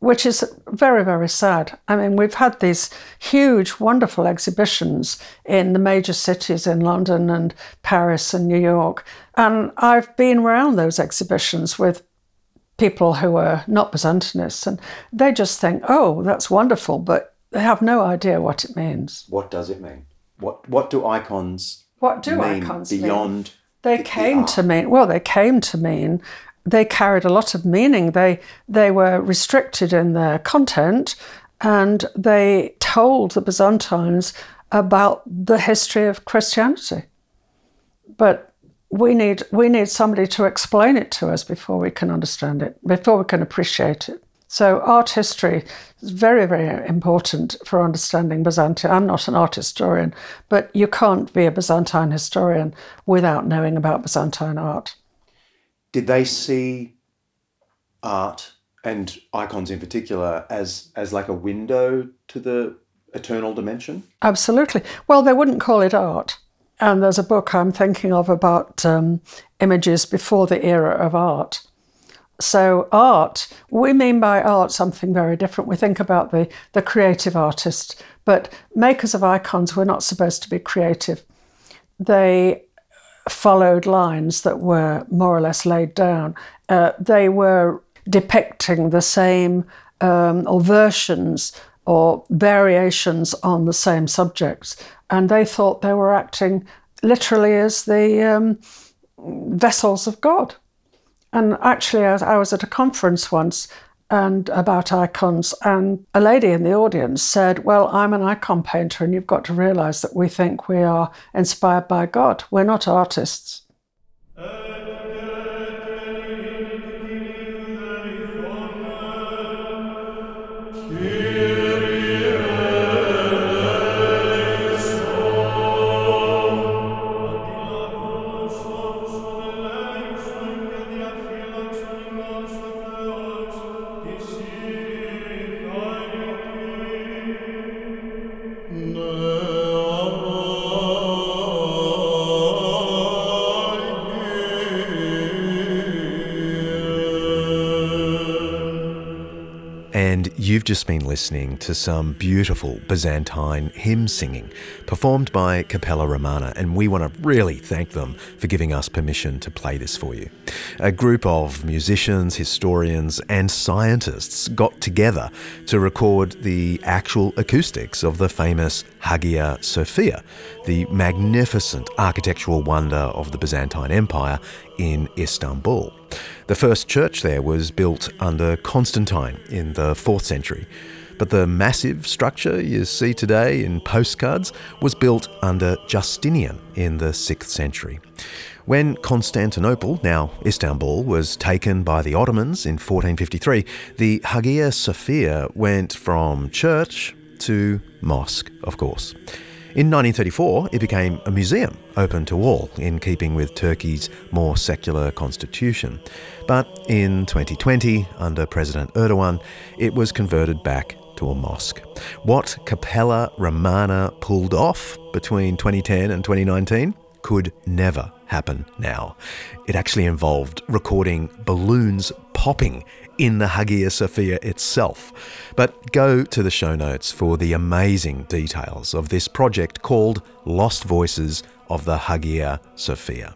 Which is very, very sad. I mean, we've had these huge, wonderful exhibitions in the major cities in London and Paris and New York. And I've been around those exhibitions with people who are not Byzantinists, and they just think, oh, that's wonderful, but they have no idea what it means. What does it mean? What what do icons What do mean icons mean? beyond They the- the came art? to mean well. They came to mean they carried a lot of meaning. They they were restricted in their content, and they told the Byzantines about the history of Christianity. But we need we need somebody to explain it to us before we can understand it, before we can appreciate it. So art history is very, very important for understanding Byzantium. I'm not an art historian, but you can't be a Byzantine historian without knowing about Byzantine art. Did they see art and icons in particular as as like a window to the eternal dimension? Absolutely. Well, they wouldn't call it art. And there's a book I'm thinking of about um, images before the era of art. So, art, we mean by art something very different. We think about the, the creative artist, but makers of icons were not supposed to be creative. They followed lines that were more or less laid down. Uh, they were depicting the same um, or versions or variations on the same subjects, and they thought they were acting literally as the um, vessels of God. And actually, I was, I was at a conference once and about icons, and a lady in the audience said, Well, I'm an icon painter, and you've got to realize that we think we are inspired by God. We're not artists. And you've just been listening to some beautiful Byzantine hymn singing performed by Cappella Romana, and we want to really thank them for giving us permission to play this for you. A group of musicians, historians, and scientists got together to record the actual acoustics of the famous Hagia Sophia, the magnificent architectural wonder of the Byzantine Empire in Istanbul. The first church there was built under Constantine in the 4th century, but the massive structure you see today in postcards was built under Justinian in the 6th century. When Constantinople, now Istanbul, was taken by the Ottomans in 1453, the Hagia Sophia went from church to mosque, of course. In 1934, it became a museum open to all, in keeping with Turkey's more secular constitution. But in 2020, under President Erdogan, it was converted back to a mosque. What Cappella Romana pulled off between 2010 and 2019 could never happen now. It actually involved recording balloons popping in the Hagia Sophia itself. But go to the show notes for the amazing details of this project called Lost Voices of the Hagia Sophia.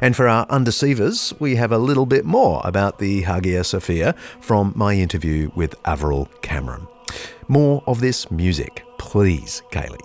And for our undeceivers, we have a little bit more about the Hagia Sophia from my interview with Averil Cameron. More of this music, please, Kaley.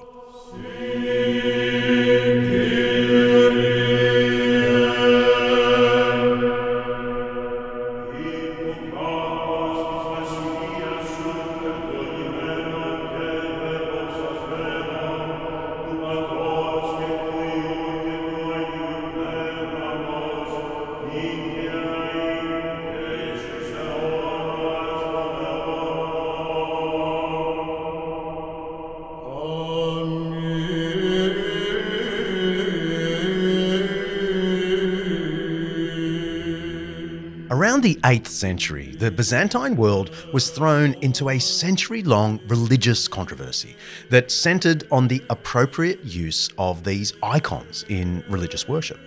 8th century, the Byzantine world was thrown into a century long religious controversy that centered on the appropriate use of these icons in religious worship.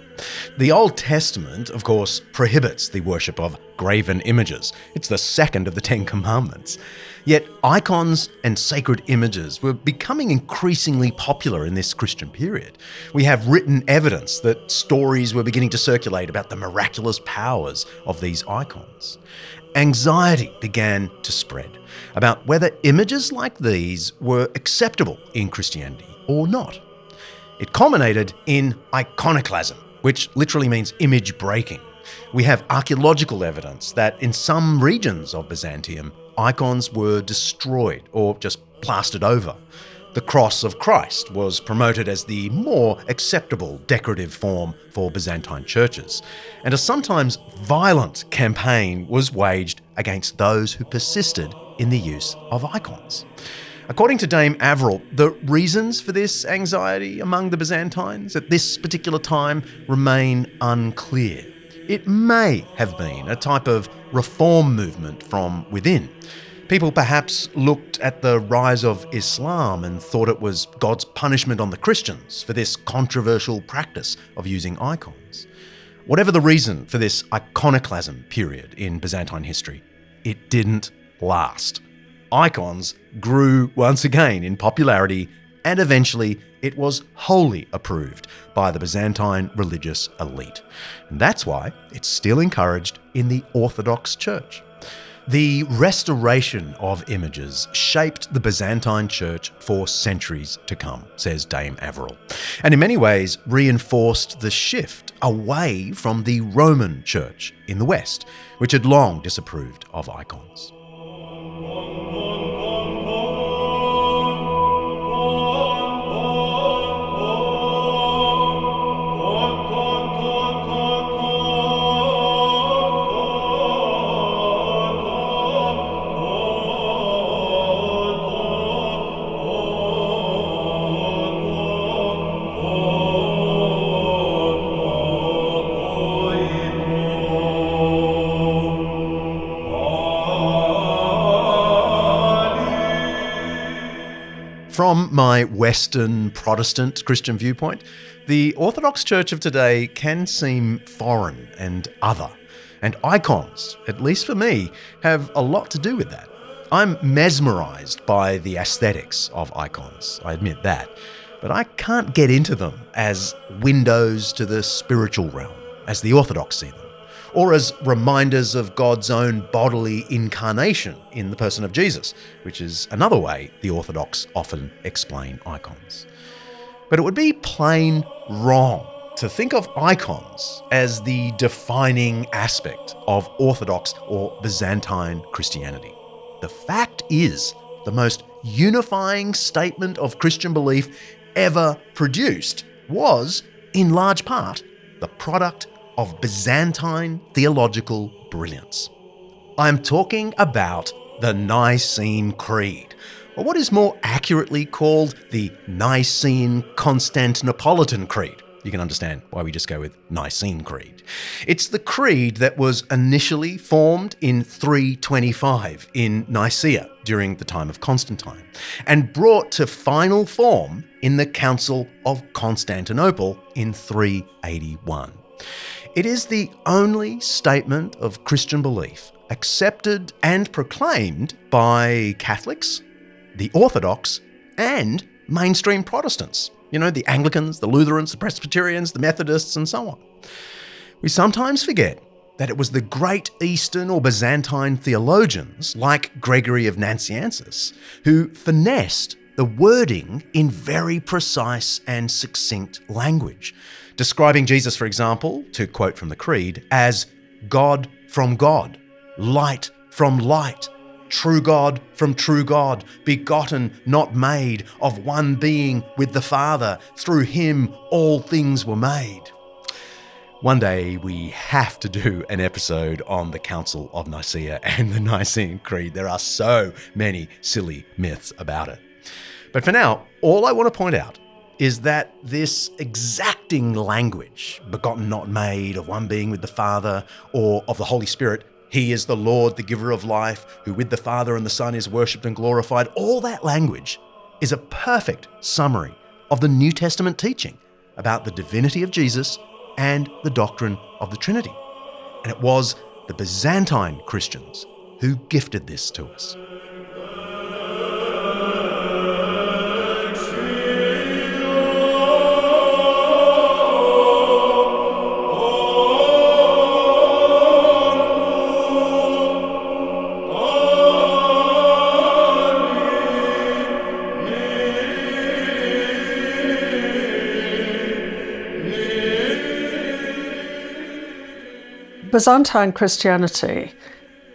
The Old Testament, of course, prohibits the worship of graven images. It's the second of the Ten Commandments. Yet icons and sacred images were becoming increasingly popular in this Christian period. We have written evidence that stories were beginning to circulate about the miraculous powers of these icons. Anxiety began to spread about whether images like these were acceptable in Christianity or not. It culminated in iconoclasm, which literally means image breaking. We have archaeological evidence that in some regions of Byzantium, icons were destroyed or just plastered over. The cross of Christ was promoted as the more acceptable decorative form for Byzantine churches, and a sometimes violent campaign was waged against those who persisted in the use of icons. According to Dame Averil, the reasons for this anxiety among the Byzantines at this particular time remain unclear. It may have been a type of reform movement from within. People perhaps looked at the rise of Islam and thought it was God's punishment on the Christians for this controversial practice of using icons. Whatever the reason for this iconoclasm period in Byzantine history, it didn't last. Icons grew once again in popularity and eventually it was wholly approved by the Byzantine religious elite. And that's why it's still encouraged in the Orthodox Church. The restoration of images shaped the Byzantine Church for centuries to come, says Dame Averil, and in many ways reinforced the shift away from the Roman Church in the West, which had long disapproved of icons. My Western Protestant Christian viewpoint, the Orthodox Church of today can seem foreign and other. And icons, at least for me, have a lot to do with that. I'm mesmerized by the aesthetics of icons, I admit that, but I can't get into them as windows to the spiritual realm, as the Orthodox see them or as reminders of God's own bodily incarnation in the person of Jesus, which is another way the Orthodox often explain icons. But it would be plain wrong to think of icons as the defining aspect of Orthodox or Byzantine Christianity. The fact is, the most unifying statement of Christian belief ever produced was, in large part, the product of Byzantine theological brilliance. I'm talking about the Nicene Creed, or what is more accurately called the Nicene Constantinopolitan Creed. You can understand why we just go with Nicene Creed. It's the creed that was initially formed in 325 in Nicaea during the time of Constantine and brought to final form in the Council of Constantinople in 381. It is the only statement of Christian belief accepted and proclaimed by Catholics, the Orthodox, and mainstream Protestants. You know, the Anglicans, the Lutherans, the Presbyterians, the Methodists, and so on. We sometimes forget that it was the great Eastern or Byzantine theologians like Gregory of Nazianzus who finessed the wording in very precise and succinct language describing Jesus, for example, to quote from the Creed, as God from God, light from light, true God from true God, begotten, not made, of one being with the Father. Through him all things were made. One day we have to do an episode on the Council of Nicaea and the Nicene Creed. There are so many silly myths about it. But for now, all I want to point out is that this exacting language, begotten not made, of one being with the Father, or of the Holy Spirit, He is the Lord, the giver of life, who with the Father and the Son is worshipped and glorified, all that language is a perfect summary of the New Testament teaching about the divinity of Jesus and the doctrine of the Trinity. And it was the Byzantine Christians who gifted this to us. Byzantine Christianity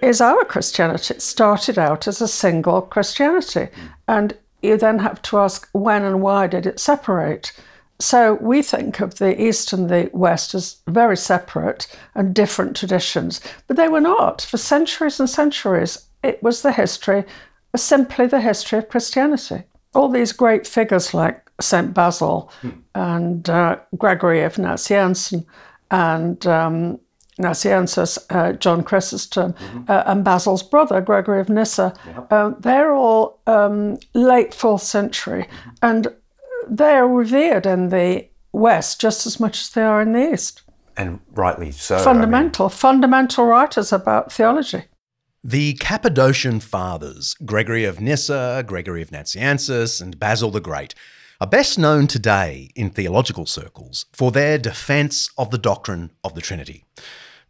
is our Christianity. It started out as a single Christianity. And you then have to ask when and why did it separate? So we think of the East and the West as very separate and different traditions, but they were not. For centuries and centuries, it was the history, simply the history of Christianity. All these great figures like St. Basil hmm. and uh, Gregory of Nazianzen and um, Nazianzus, uh, John Chrysostom, mm-hmm. uh, and Basil's brother, Gregory of Nyssa. Yep. Uh, they're all um, late 4th century, mm-hmm. and they're revered in the West just as much as they are in the East. And rightly so. Fundamental, I mean... fundamental writers about theology. The Cappadocian Fathers, Gregory of Nyssa, Gregory of Nazianzus, and Basil the Great, are best known today in theological circles for their defense of the doctrine of the Trinity.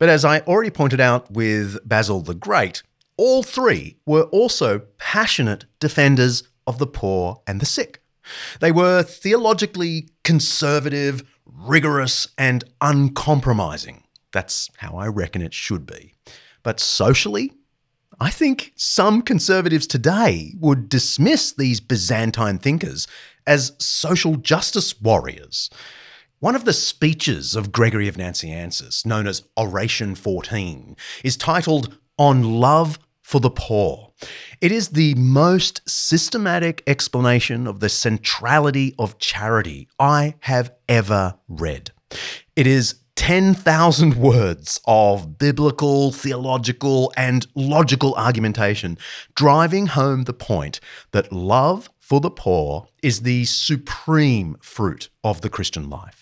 But as I already pointed out with Basil the Great, all three were also passionate defenders of the poor and the sick. They were theologically conservative, rigorous, and uncompromising. That's how I reckon it should be. But socially, I think some conservatives today would dismiss these Byzantine thinkers as social justice warriors. One of the speeches of Gregory of Nazianzus, known as Oration 14, is titled On Love for the Poor. It is the most systematic explanation of the centrality of charity I have ever read. It is 10,000 words of biblical, theological, and logical argumentation, driving home the point that love for the poor is the supreme fruit of the Christian life.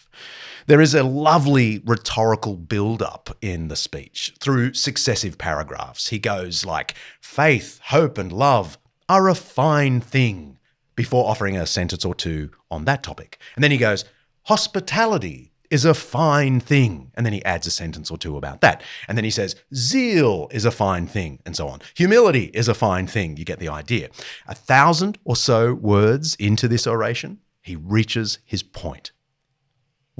There is a lovely rhetorical build up in the speech through successive paragraphs. He goes like, faith, hope, and love are a fine thing, before offering a sentence or two on that topic. And then he goes, hospitality is a fine thing. And then he adds a sentence or two about that. And then he says, zeal is a fine thing, and so on. Humility is a fine thing. You get the idea. A thousand or so words into this oration, he reaches his point.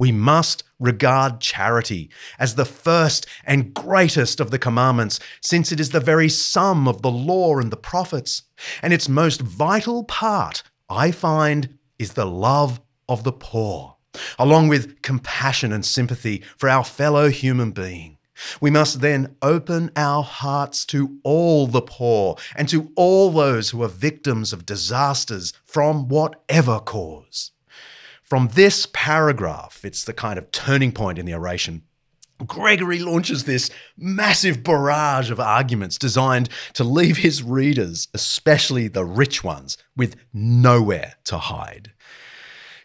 We must regard charity as the first and greatest of the commandments, since it is the very sum of the law and the prophets. And its most vital part, I find, is the love of the poor along with compassion and sympathy for our fellow human being. We must then open our hearts to all the poor and to all those who are victims of disasters from whatever cause. From this paragraph, it's the kind of turning point in the oration. Gregory launches this massive barrage of arguments designed to leave his readers, especially the rich ones, with nowhere to hide.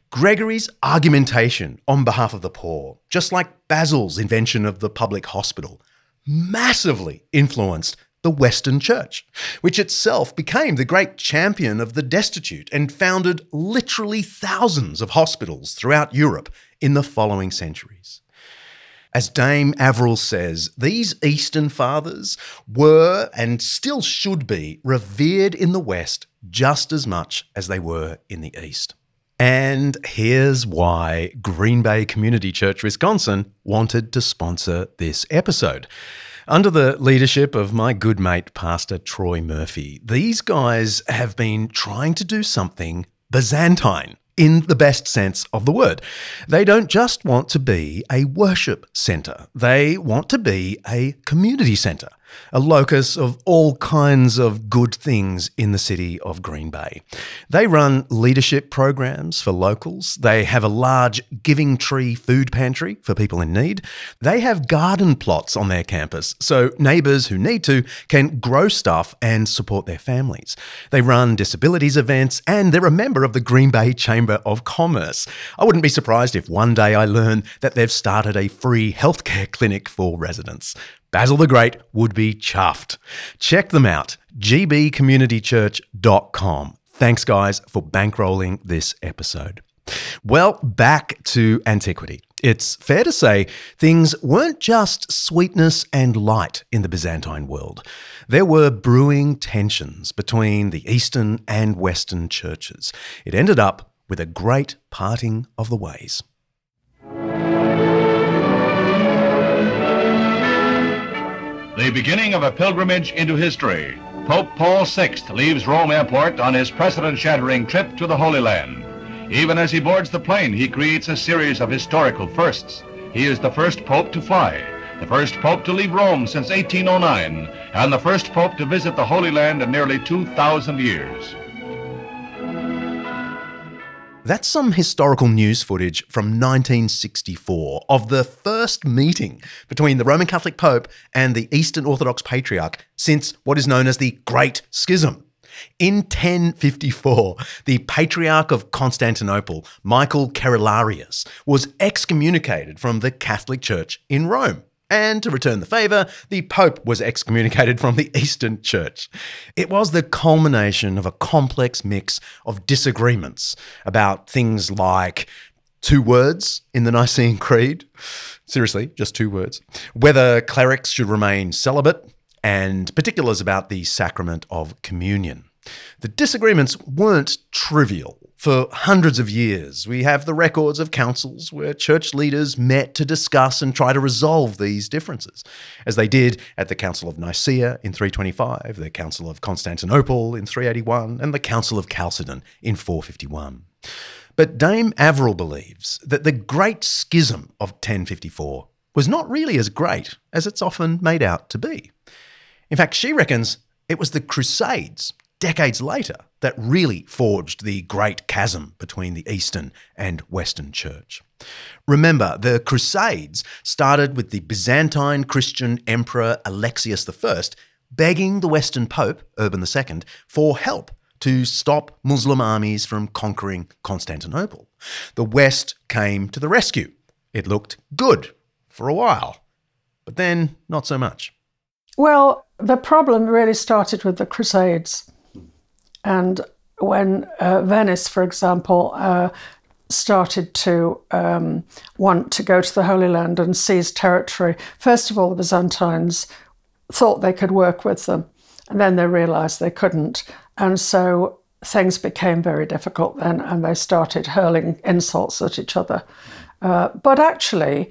Gregory's argumentation on behalf of the poor, just like Basil's invention of the public hospital, massively influenced the Western Church, which itself became the great champion of the destitute and founded literally thousands of hospitals throughout Europe in the following centuries. As Dame Averil says, these Eastern fathers were and still should be revered in the West just as much as they were in the East. And here's why Green Bay Community Church, Wisconsin wanted to sponsor this episode. Under the leadership of my good mate, Pastor Troy Murphy, these guys have been trying to do something Byzantine in the best sense of the word. They don't just want to be a worship centre, they want to be a community centre a locus of all kinds of good things in the city of Green Bay. They run leadership programs for locals. They have a large Giving Tree food pantry for people in need. They have garden plots on their campus so neighbours who need to can grow stuff and support their families. They run disabilities events and they're a member of the Green Bay Chamber of Commerce. I wouldn't be surprised if one day I learn that they've started a free healthcare clinic for residents. Basil the Great would be chuffed. Check them out, gbcommunitychurch.com. Thanks, guys, for bankrolling this episode. Well, back to antiquity. It's fair to say things weren't just sweetness and light in the Byzantine world. There were brewing tensions between the Eastern and Western churches. It ended up with a great parting of the ways. The beginning of a pilgrimage into history. Pope Paul VI leaves Rome Airport on his precedent shattering trip to the Holy Land. Even as he boards the plane, he creates a series of historical firsts. He is the first pope to fly, the first pope to leave Rome since 1809, and the first pope to visit the Holy Land in nearly 2,000 years. That's some historical news footage from 1964 of the first meeting between the Roman Catholic Pope and the Eastern Orthodox Patriarch since what is known as the Great Schism. In 1054, the Patriarch of Constantinople, Michael Cerularius, was excommunicated from the Catholic Church in Rome. And to return the favour, the Pope was excommunicated from the Eastern Church. It was the culmination of a complex mix of disagreements about things like two words in the Nicene Creed. Seriously, just two words. Whether clerics should remain celibate, and particulars about the sacrament of communion. The disagreements weren't trivial. For hundreds of years, we have the records of councils where church leaders met to discuss and try to resolve these differences, as they did at the Council of Nicaea in 325, the Council of Constantinople in 381, and the Council of Chalcedon in 451. But Dame Averil believes that the Great Schism of 1054 was not really as great as it's often made out to be. In fact, she reckons it was the Crusades, decades later, that really forged the great chasm between the Eastern and Western Church. Remember, the Crusades started with the Byzantine Christian Emperor Alexius I begging the Western Pope, Urban II, for help to stop Muslim armies from conquering Constantinople. The West came to the rescue. It looked good for a while, but then not so much. Well, the problem really started with the Crusades. And when uh, Venice, for example, uh, started to um, want to go to the Holy Land and seize territory, first of all, the Byzantines thought they could work with them, and then they realized they couldn't. And so things became very difficult then, and they started hurling insults at each other. Uh, but actually,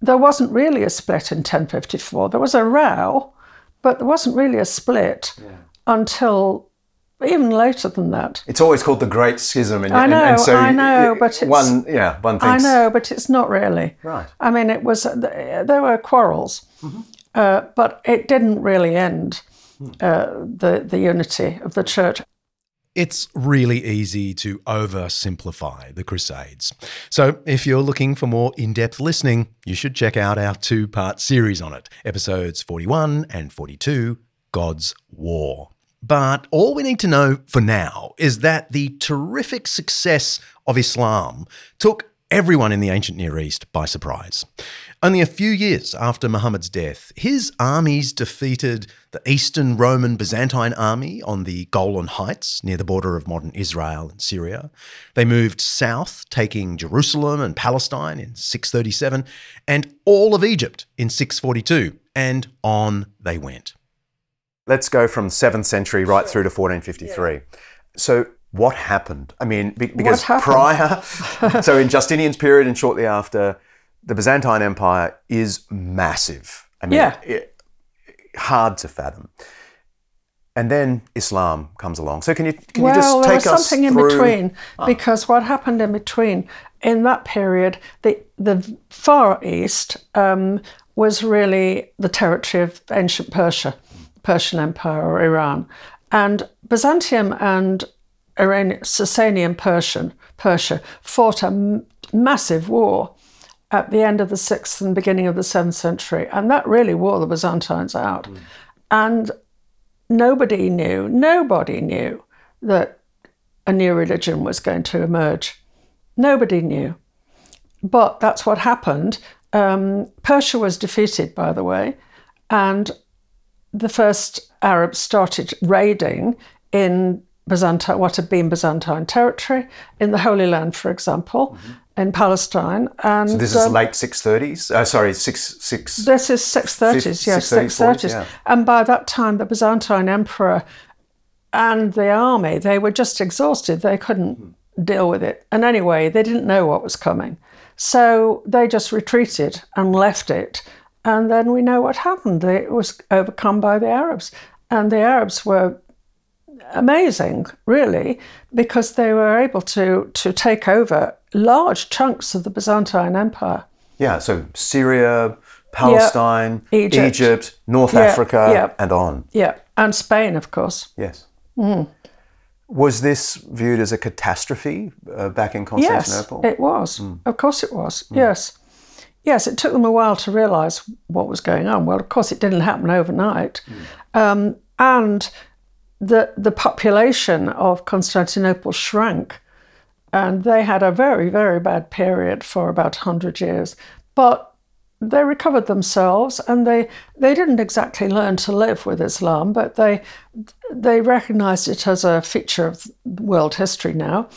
there wasn't really a split in 1054. There was a row, but there wasn't really a split yeah. until even later than that. It's always called the Great Schism. And, I know, and, and so I know, but it's one, yeah, one thinks. I know, but it's not really. Right. I mean, it was there were quarrels, mm-hmm. uh, but it didn't really end hmm. uh, the the unity of the church. It's really easy to oversimplify the Crusades. So, if you're looking for more in depth listening, you should check out our two part series on it episodes 41 and 42 God's War. But all we need to know for now is that the terrific success of Islam took everyone in the ancient Near East by surprise. Only a few years after Muhammad's death, his armies defeated the Eastern Roman Byzantine army on the Golan Heights near the border of modern Israel and Syria. They moved south, taking Jerusalem and Palestine in 637 and all of Egypt in 642, and on they went. Let's go from 7th century right through to 1453. Yeah. So what happened? I mean, because prior, so in Justinian's period and shortly after, the Byzantine Empire is massive. I mean, yeah. It, hard to fathom. And then Islam comes along. So can you can well, you just take us there was something through... in between ah. because what happened in between in that period, the the Far East um, was really the territory of ancient Persia, Persian Empire or Iran, and Byzantium and Iranian, Sasanian Persian Persia fought a m- massive war at the end of the sixth and beginning of the seventh century. And that really wore the Byzantines out. Mm. And nobody knew, nobody knew that a new religion was going to emerge. Nobody knew. But that's what happened. Um, Persia was defeated, by the way, and the first Arabs started raiding in Byzantine, what had been Byzantine territory, in the Holy Land, for example. Mm-hmm in Palestine. And so this is um, late six thirties. Uh, sorry, six six. This is six thirties. Yes, six thirties. Yeah. And by that time, the Byzantine emperor and the army they were just exhausted. They couldn't hmm. deal with it. And anyway, they didn't know what was coming, so they just retreated and left it. And then we know what happened. It was overcome by the Arabs, and the Arabs were amazing, really, because they were able to to take over large chunks of the Byzantine Empire. Yeah, so Syria, Palestine, Egypt. Egypt. North Africa, and on. Yeah, and Spain, of course. Yes. Mm. Was this viewed as a catastrophe uh, back in Constantinople? Yes, it was. Mm. Of course it was. Mm. Yes. Yes, it took them a while to realise what was going on. Well, of course, it didn't happen overnight. Um, and the, the population of Constantinople shrank and they had a very, very bad period for about 100 years. But they recovered themselves and they, they didn't exactly learn to live with Islam, but they, they recognized it as a feature of world history now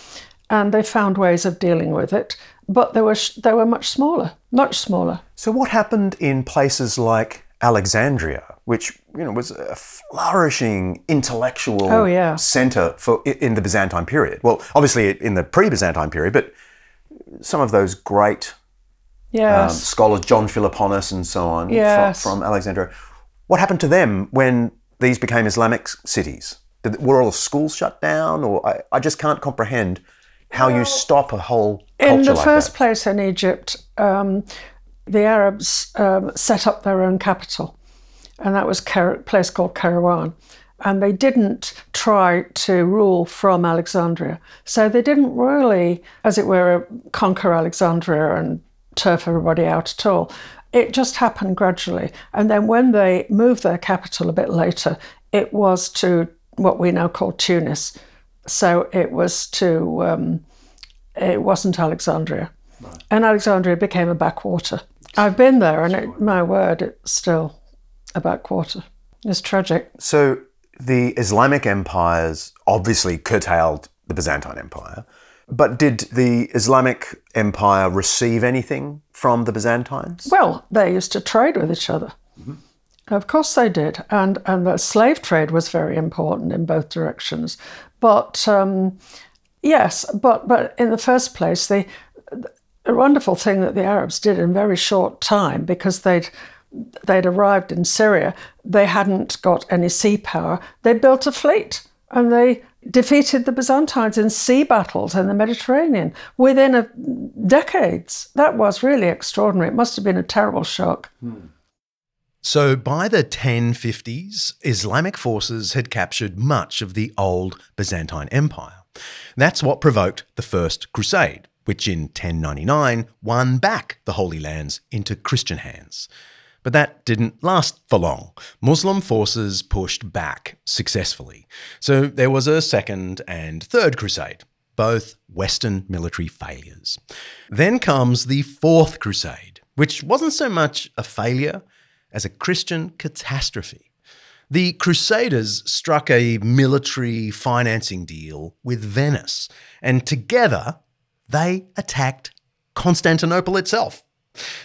and they found ways of dealing with it. But they were, they were much smaller, much smaller. So, what happened in places like Alexandria, which you know was a flourishing intellectual Oh, yeah. center for in the Byzantine period. Well, obviously in the pre-Byzantine period, but some of those great um, scholars, John Philoponus and so on, Yes. from, Alexandria. What happened to them when these became Islamic cities? Did, were all the schools shut down, or I, I just can't comprehend how you stop a whole culture in the like first that. place in Egypt, um, the Arabs um, set up their own capital, and that was Ker- a place called Kairouan. And they didn't try to rule from Alexandria. So they didn't really, as it were, conquer Alexandria and turf everybody out at all. It just happened gradually. And then when they moved their capital a bit later, it was to what we now call Tunis. So it was to um, it wasn't Alexandria. And Alexandria became a backwater. I've been there, and it, my word, it's still a backwater. It's tragic. So the Islamic empires obviously curtailed the Byzantine Empire, but did the Islamic Empire receive anything from the Byzantines? Well, they used to trade with each other. Of course they did, and and the slave trade was very important in both directions. But um, yes, but but in the first place, the a wonderful thing that the Arabs did in very short time because they'd they'd arrived in Syria, they hadn't got any sea power. They built a fleet and they defeated the Byzantines in sea battles in the Mediterranean within a, decades. That was really extraordinary. It must have been a terrible shock. So by the 1050s, Islamic forces had captured much of the old Byzantine Empire. That's what provoked the First Crusade, which in 1099 won back the Holy Lands into Christian hands. But that didn't last for long. Muslim forces pushed back successfully. So there was a second and third crusade, both Western military failures. Then comes the Fourth Crusade, which wasn't so much a failure as a Christian catastrophe. The Crusaders struck a military financing deal with Venice, and together they attacked Constantinople itself.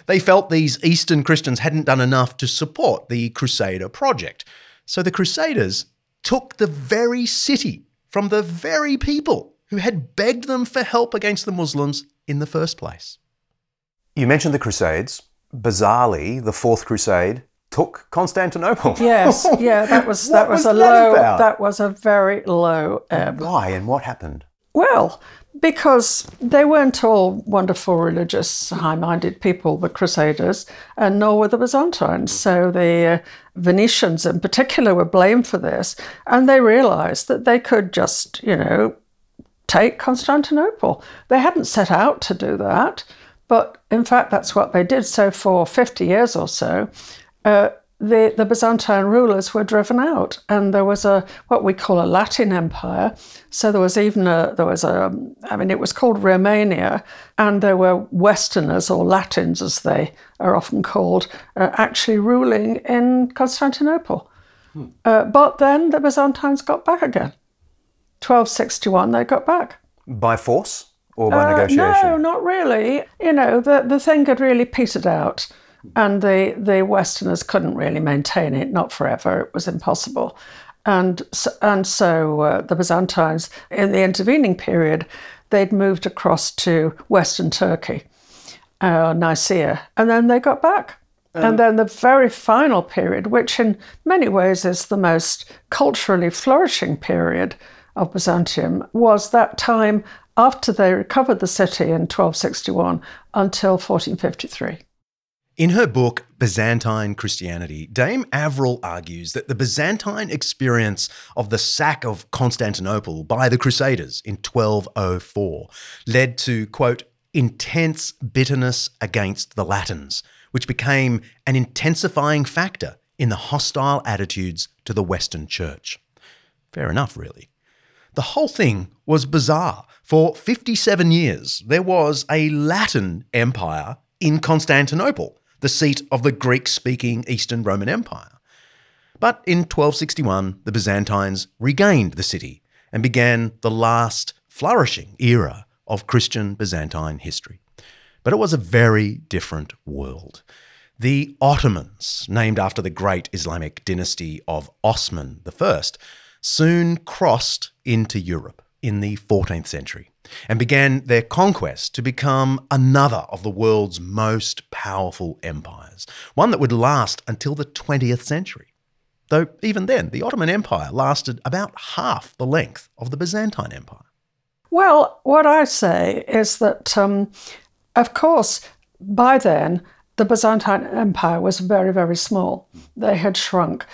They felt these Eastern Christians hadn't done enough to support the Crusader project. So the Crusaders took the very city from the very people who had begged them for help against the Muslims in the first place. You mentioned the Crusades. Bizarrely, the Fourth Crusade took Constantinople. Yes, yeah, that was that was, was a that low about? that was a very low ebb. Why and what happened? Well, because they weren't all wonderful, religious, high minded people, the Crusaders, and nor were the Byzantines. So the uh, Venetians, in particular, were blamed for this. And they realized that they could just, you know, take Constantinople. They hadn't set out to do that, but in fact, that's what they did. So for 50 years or so, uh, the, the Byzantine rulers were driven out, and there was a what we call a Latin Empire. So there was even a there was a I mean it was called Romania, and there were Westerners or Latins as they are often called, uh, actually ruling in Constantinople. Uh, but then the Byzantines got back again. 1261, they got back. By force or by Uh, negotiation? No, not really. You know, the, the thing had really petered out, and the, the Westerners couldn't really maintain it, not forever. It was impossible. And so, and so uh, the Byzantines, in the intervening period, they'd moved across to Western Turkey, uh, Nicaea, and then they got back. and then the very final period, which in many ways is the most culturally flourishing period of Byzantium, was that time after they recovered the city in 1261 until 1453. In her book, Byzantine Christianity, Dame Averil argues that the Byzantine experience of the sack of Constantinople by the Crusaders in 1204 led to, quote, intense bitterness against the Latins, which became an intensifying factor in the hostile attitudes to the Western Church. Fair enough, really. The whole thing was bizarre. For 57 years, there was a Latin empire in Constantinople, the seat of the Greek speaking Eastern Roman Empire. But in 1261, the Byzantines regained the city and began the last flourishing era of Christian Byzantine history. But it was a very different world. The Ottomans, named after the great Islamic dynasty of Osman I, soon crossed into Europe in the 14th century and began their conquest to become another of the world's most powerful empires, one that would last until the 20th century. Though even then, the Ottoman Empire lasted about half the length of the Byzantine Empire. Well, what I say is that, um, of course, by then, the Byzantine Empire was very, very small. They had shrunk.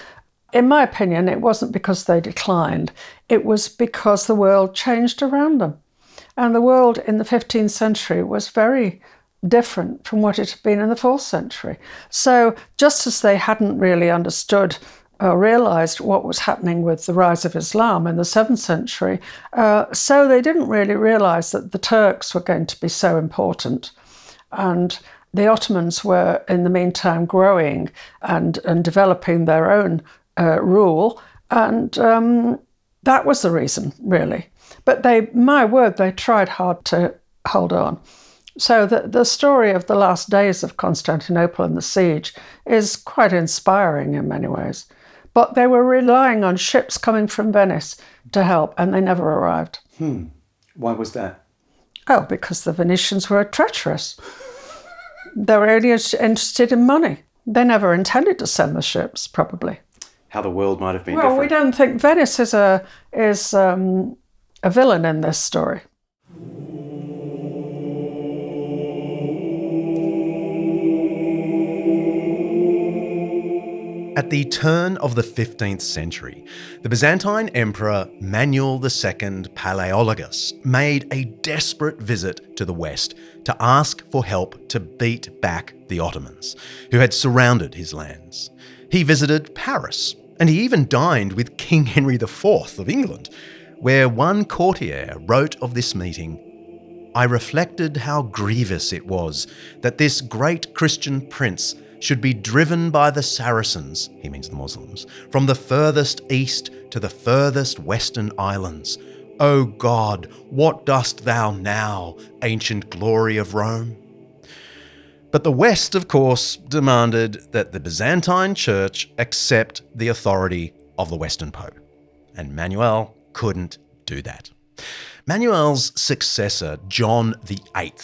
In my opinion, it wasn't because they declined, it was because the world changed around them. And the world in the 15th century was very different from what it had been in the 4th century. So, just as they hadn't really understood uh, realized what was happening with the rise of Islam in the 7th century. Uh, so they didn't really realize that the Turks were going to be so important. And the Ottomans were, in the meantime, growing and, and developing their own uh, rule. And um, that was the reason, really. But they, my word, they tried hard to hold on. So the, the story of the last days of Constantinople and the siege is quite inspiring in many ways. But they were relying on ships coming from Venice to help, and they never arrived. Hmm. Why was that? Oh, because the Venetians were treacherous. they were only interested in money. They never intended to send the ships, probably. How the world might have been well, different. we don't think Venice is a is um, a villain in this story. At the turn of the 15th century, the Byzantine Emperor Manuel II Palaeologus made a desperate visit to the West to ask for help to beat back the Ottomans, who had surrounded his lands. He visited Paris, and he even dined with King Henry IV of England, where one courtier wrote of this meeting I reflected how grievous it was that this great Christian prince should be driven by the Saracens, he means the Muslims, from the furthest east to the furthest western islands. O God, what dost thou now, ancient glory of Rome? But the West, of course, demanded that the Byzantine Church accept the authority of the Western Pope. And Manuel couldn't do that. Manuel's successor, John VIII,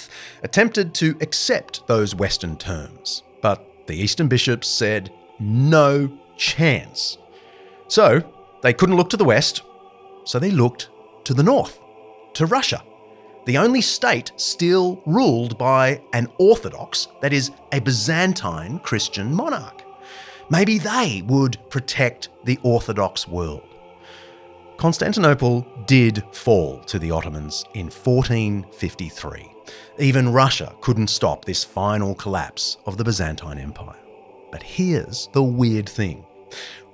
attempted to accept those Western terms, but the Eastern bishops said no chance. So they couldn't look to the west, so they looked to the north, to Russia, the only state still ruled by an Orthodox, that is, a Byzantine Christian monarch. Maybe they would protect the Orthodox world. Constantinople did fall to the Ottomans in 1453. Even Russia couldn't stop this final collapse of the Byzantine Empire. But here's the weird thing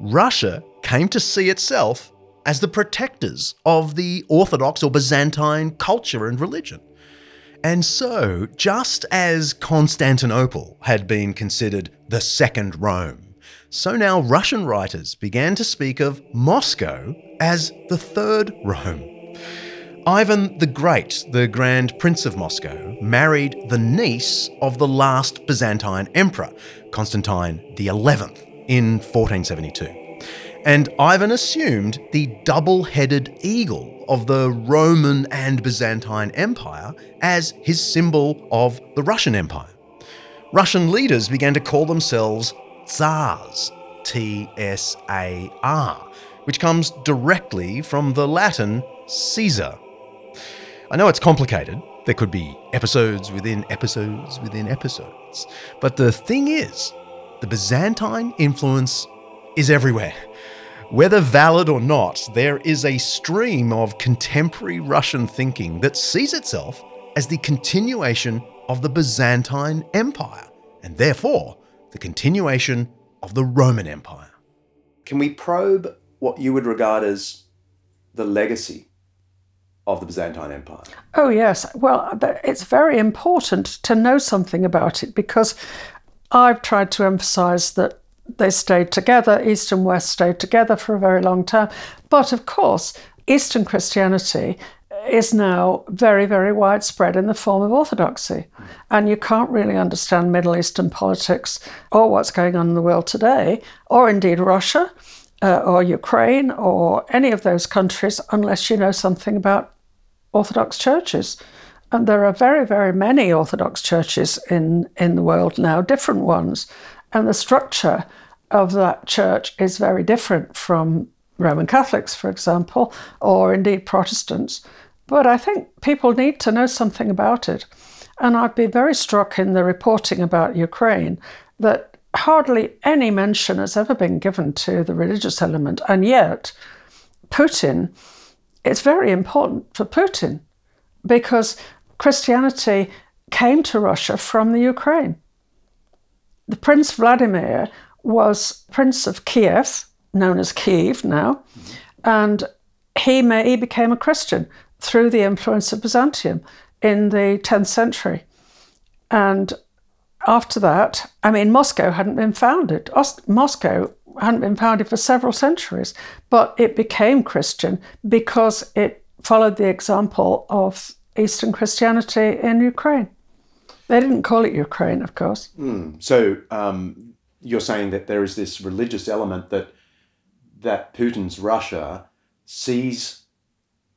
Russia came to see itself as the protectors of the Orthodox or Byzantine culture and religion. And so, just as Constantinople had been considered the second Rome, so now Russian writers began to speak of Moscow as the third Rome. Ivan the Great, the Grand Prince of Moscow, married the niece of the last Byzantine emperor, Constantine XI, in 1472. And Ivan assumed the double headed eagle of the Roman and Byzantine Empire as his symbol of the Russian Empire. Russian leaders began to call themselves Tsars, T S A R, which comes directly from the Latin Caesar, I know it's complicated. There could be episodes within episodes within episodes. But the thing is, the Byzantine influence is everywhere. Whether valid or not, there is a stream of contemporary Russian thinking that sees itself as the continuation of the Byzantine Empire, and therefore the continuation of the Roman Empire. Can we probe what you would regard as the legacy of the Byzantine Empire? Oh, yes. Well, uh, it's very important to know something about it because I've tried to emphasize that they stayed together, East and West stayed together for a very long time. But of course, Eastern Christianity is now very, very widespread in the form of orthodoxy. And you can't really understand Middle Eastern politics or what's going on in the world today, or indeed Russia uh, or Ukraine or any of those countries, unless you know something about Orthodox churches. And there are very, very many Orthodox churches in, in the world now, different ones. And the structure of that church is very different from Roman Catholics, for example, or indeed Protestants. But I think people need to know something about it. And I'd be very struck in the reporting about Ukraine that hardly any mention has ever been given to the religious element. And yet, Putin, it's very important for Putin because Christianity came to Russia from the Ukraine. The Prince Vladimir was Prince of Kiev, known as Kiev now, and he, may, he became a Christian through the influence of Byzantium in the 10th century. And after that, I mean, Moscow hadn't been founded. Moscow hadn't been founded for several centuries, but it became Christian because it followed the example of Eastern Christianity in Ukraine. They didn't call it Ukraine, of course. Mm. So um, you're saying that there is this religious element that that Putin's Russia sees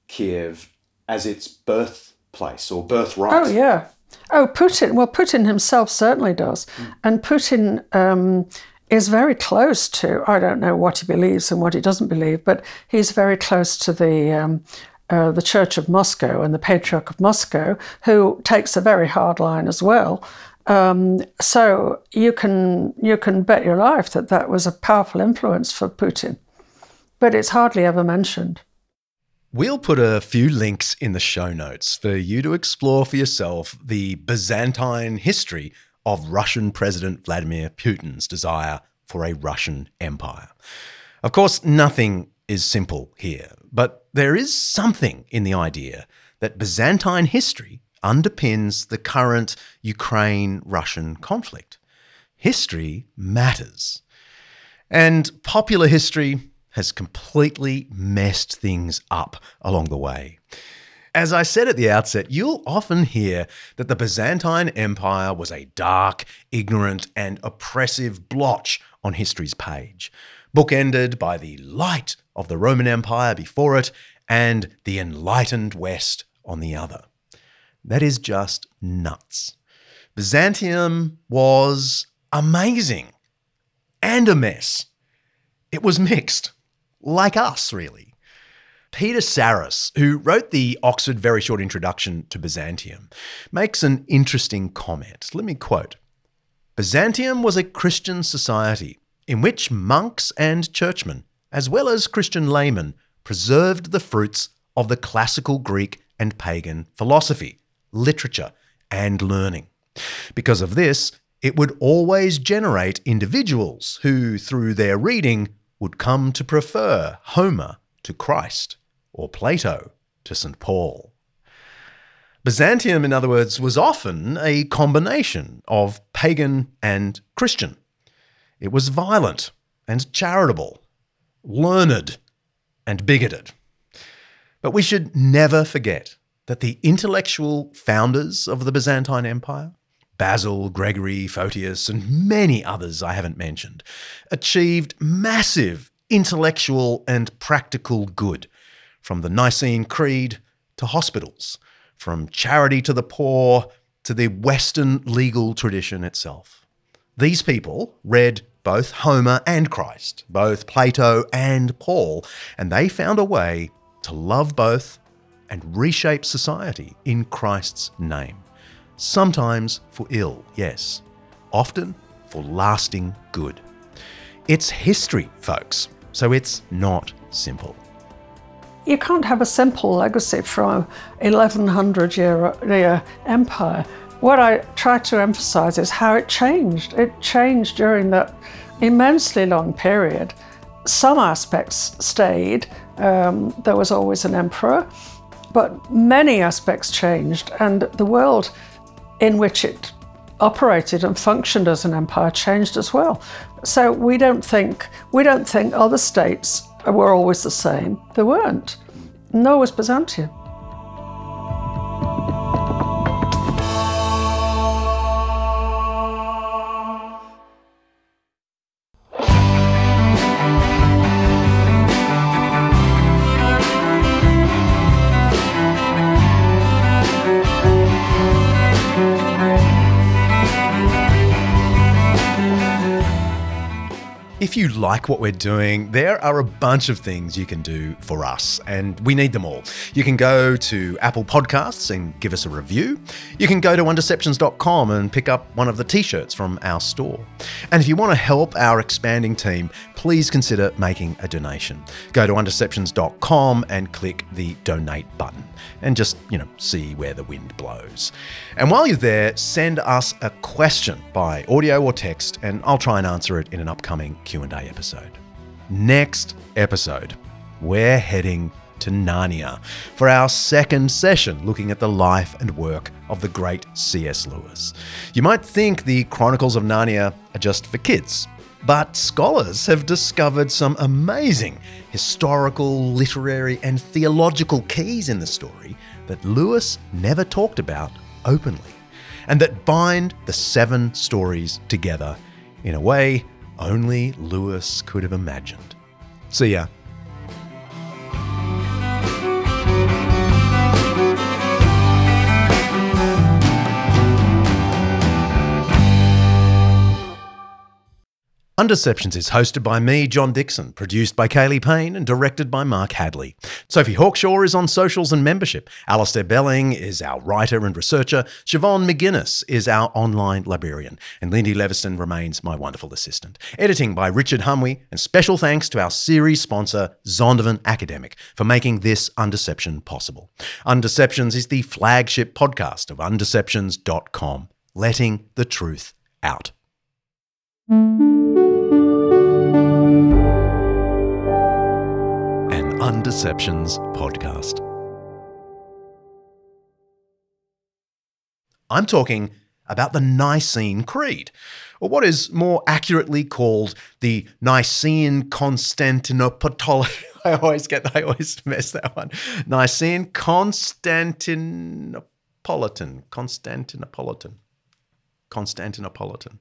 Kiev as its birthplace or birthright. Oh yeah. Oh, Putin. Well, Putin himself certainly does, mm. and Putin um, is very close to. I don't know what he believes and what he doesn't believe, but he's very close to the. Um, uh, the Church of Moscow and the Patriarch of Moscow, who takes a very hard line as well. Um, so you can you can bet your life that that was a powerful influence for Putin, but it's hardly ever mentioned. We'll put a few links in the show notes for you to explore for yourself the Byzantine history of Russian President Vladimir Putin's desire for a Russian empire. Of course, nothing is simple here, but there is something in the idea that Byzantine history underpins the current Ukraine Russian conflict. History matters. And popular history has completely messed things up along the way. As I said at the outset, you'll often hear that the Byzantine Empire was a dark, ignorant, and oppressive blotch on history's page, bookended by the light of the Roman Empire before it and the enlightened West on the other. That is just nuts. Byzantium was amazing and a mess. It was mixed like us, really. Peter Sarris, who wrote the Oxford Very Short Introduction to Byzantium, makes an interesting comment. Let me quote Byzantium was a Christian society in which monks and churchmen, as well as Christian laymen, preserved the fruits of the classical Greek and pagan philosophy, literature, and learning. Because of this, it would always generate individuals who, through their reading, would come to prefer Homer to Christ or Plato to St. Paul. Byzantium, in other words, was often a combination of pagan and Christian. It was violent and charitable, learned and bigoted. But we should never forget that the intellectual founders of the Byzantine Empire Basil, Gregory, Photius, and many others I haven't mentioned, achieved massive intellectual and practical good, from the Nicene Creed to hospitals, from charity to the poor to the Western legal tradition itself. These people read both Homer and Christ, both Plato and Paul, and they found a way to love both and reshape society in Christ's name sometimes for ill, yes, often for lasting good. It's history, folks, so it's not simple. You can't have a simple legacy from a 1100 year, year empire. What I try to emphasize is how it changed. It changed during that immensely long period. Some aspects stayed, um, there was always an emperor, but many aspects changed, and the world in which it operated and functioned as an empire changed as well. So we don't think we don't think other states were always the same. They weren't. Nor was Byzantium. Like what we're doing, there are a bunch of things you can do for us, and we need them all. You can go to Apple Podcasts and give us a review. You can go to undeceptions.com and pick up one of the t shirts from our store. And if you want to help our expanding team, please consider making a donation. Go to undeceptions.com and click the donate button and just, you know, see where the wind blows. And while you're there, send us a question by audio or text and I'll try and answer it in an upcoming Q&A episode. Next episode, we're heading to Narnia for our second session looking at the life and work of the great C.S. Lewis. You might think the Chronicles of Narnia are just for kids, but scholars have discovered some amazing historical, literary, and theological keys in the story that Lewis never talked about openly, and that bind the seven stories together in a way only Lewis could have imagined. See ya. Undeceptions is hosted by me, John Dickson, produced by Kaley Payne, and directed by Mark Hadley. Sophie Hawkshaw is on socials and membership. Alasdair Belling is our writer and researcher. Siobhan McGuiness is our online librarian. And Lyndie Leviston remains my wonderful assistant. Editing by Richard Hamwi, and special thanks to our series sponsor, Zondervan Academic, for making this Undeception possible. Undeceptions is the flagship podcast of undeceptions.com, letting the truth out. Undeceptions podcast. I'm talking about the Nicene Creed, or what is more accurately called the Nicene Constantinopolitan. I always get, I always mess that one. Nicene Constantinopolitan, Constantinopolitan, Constantinopolitan.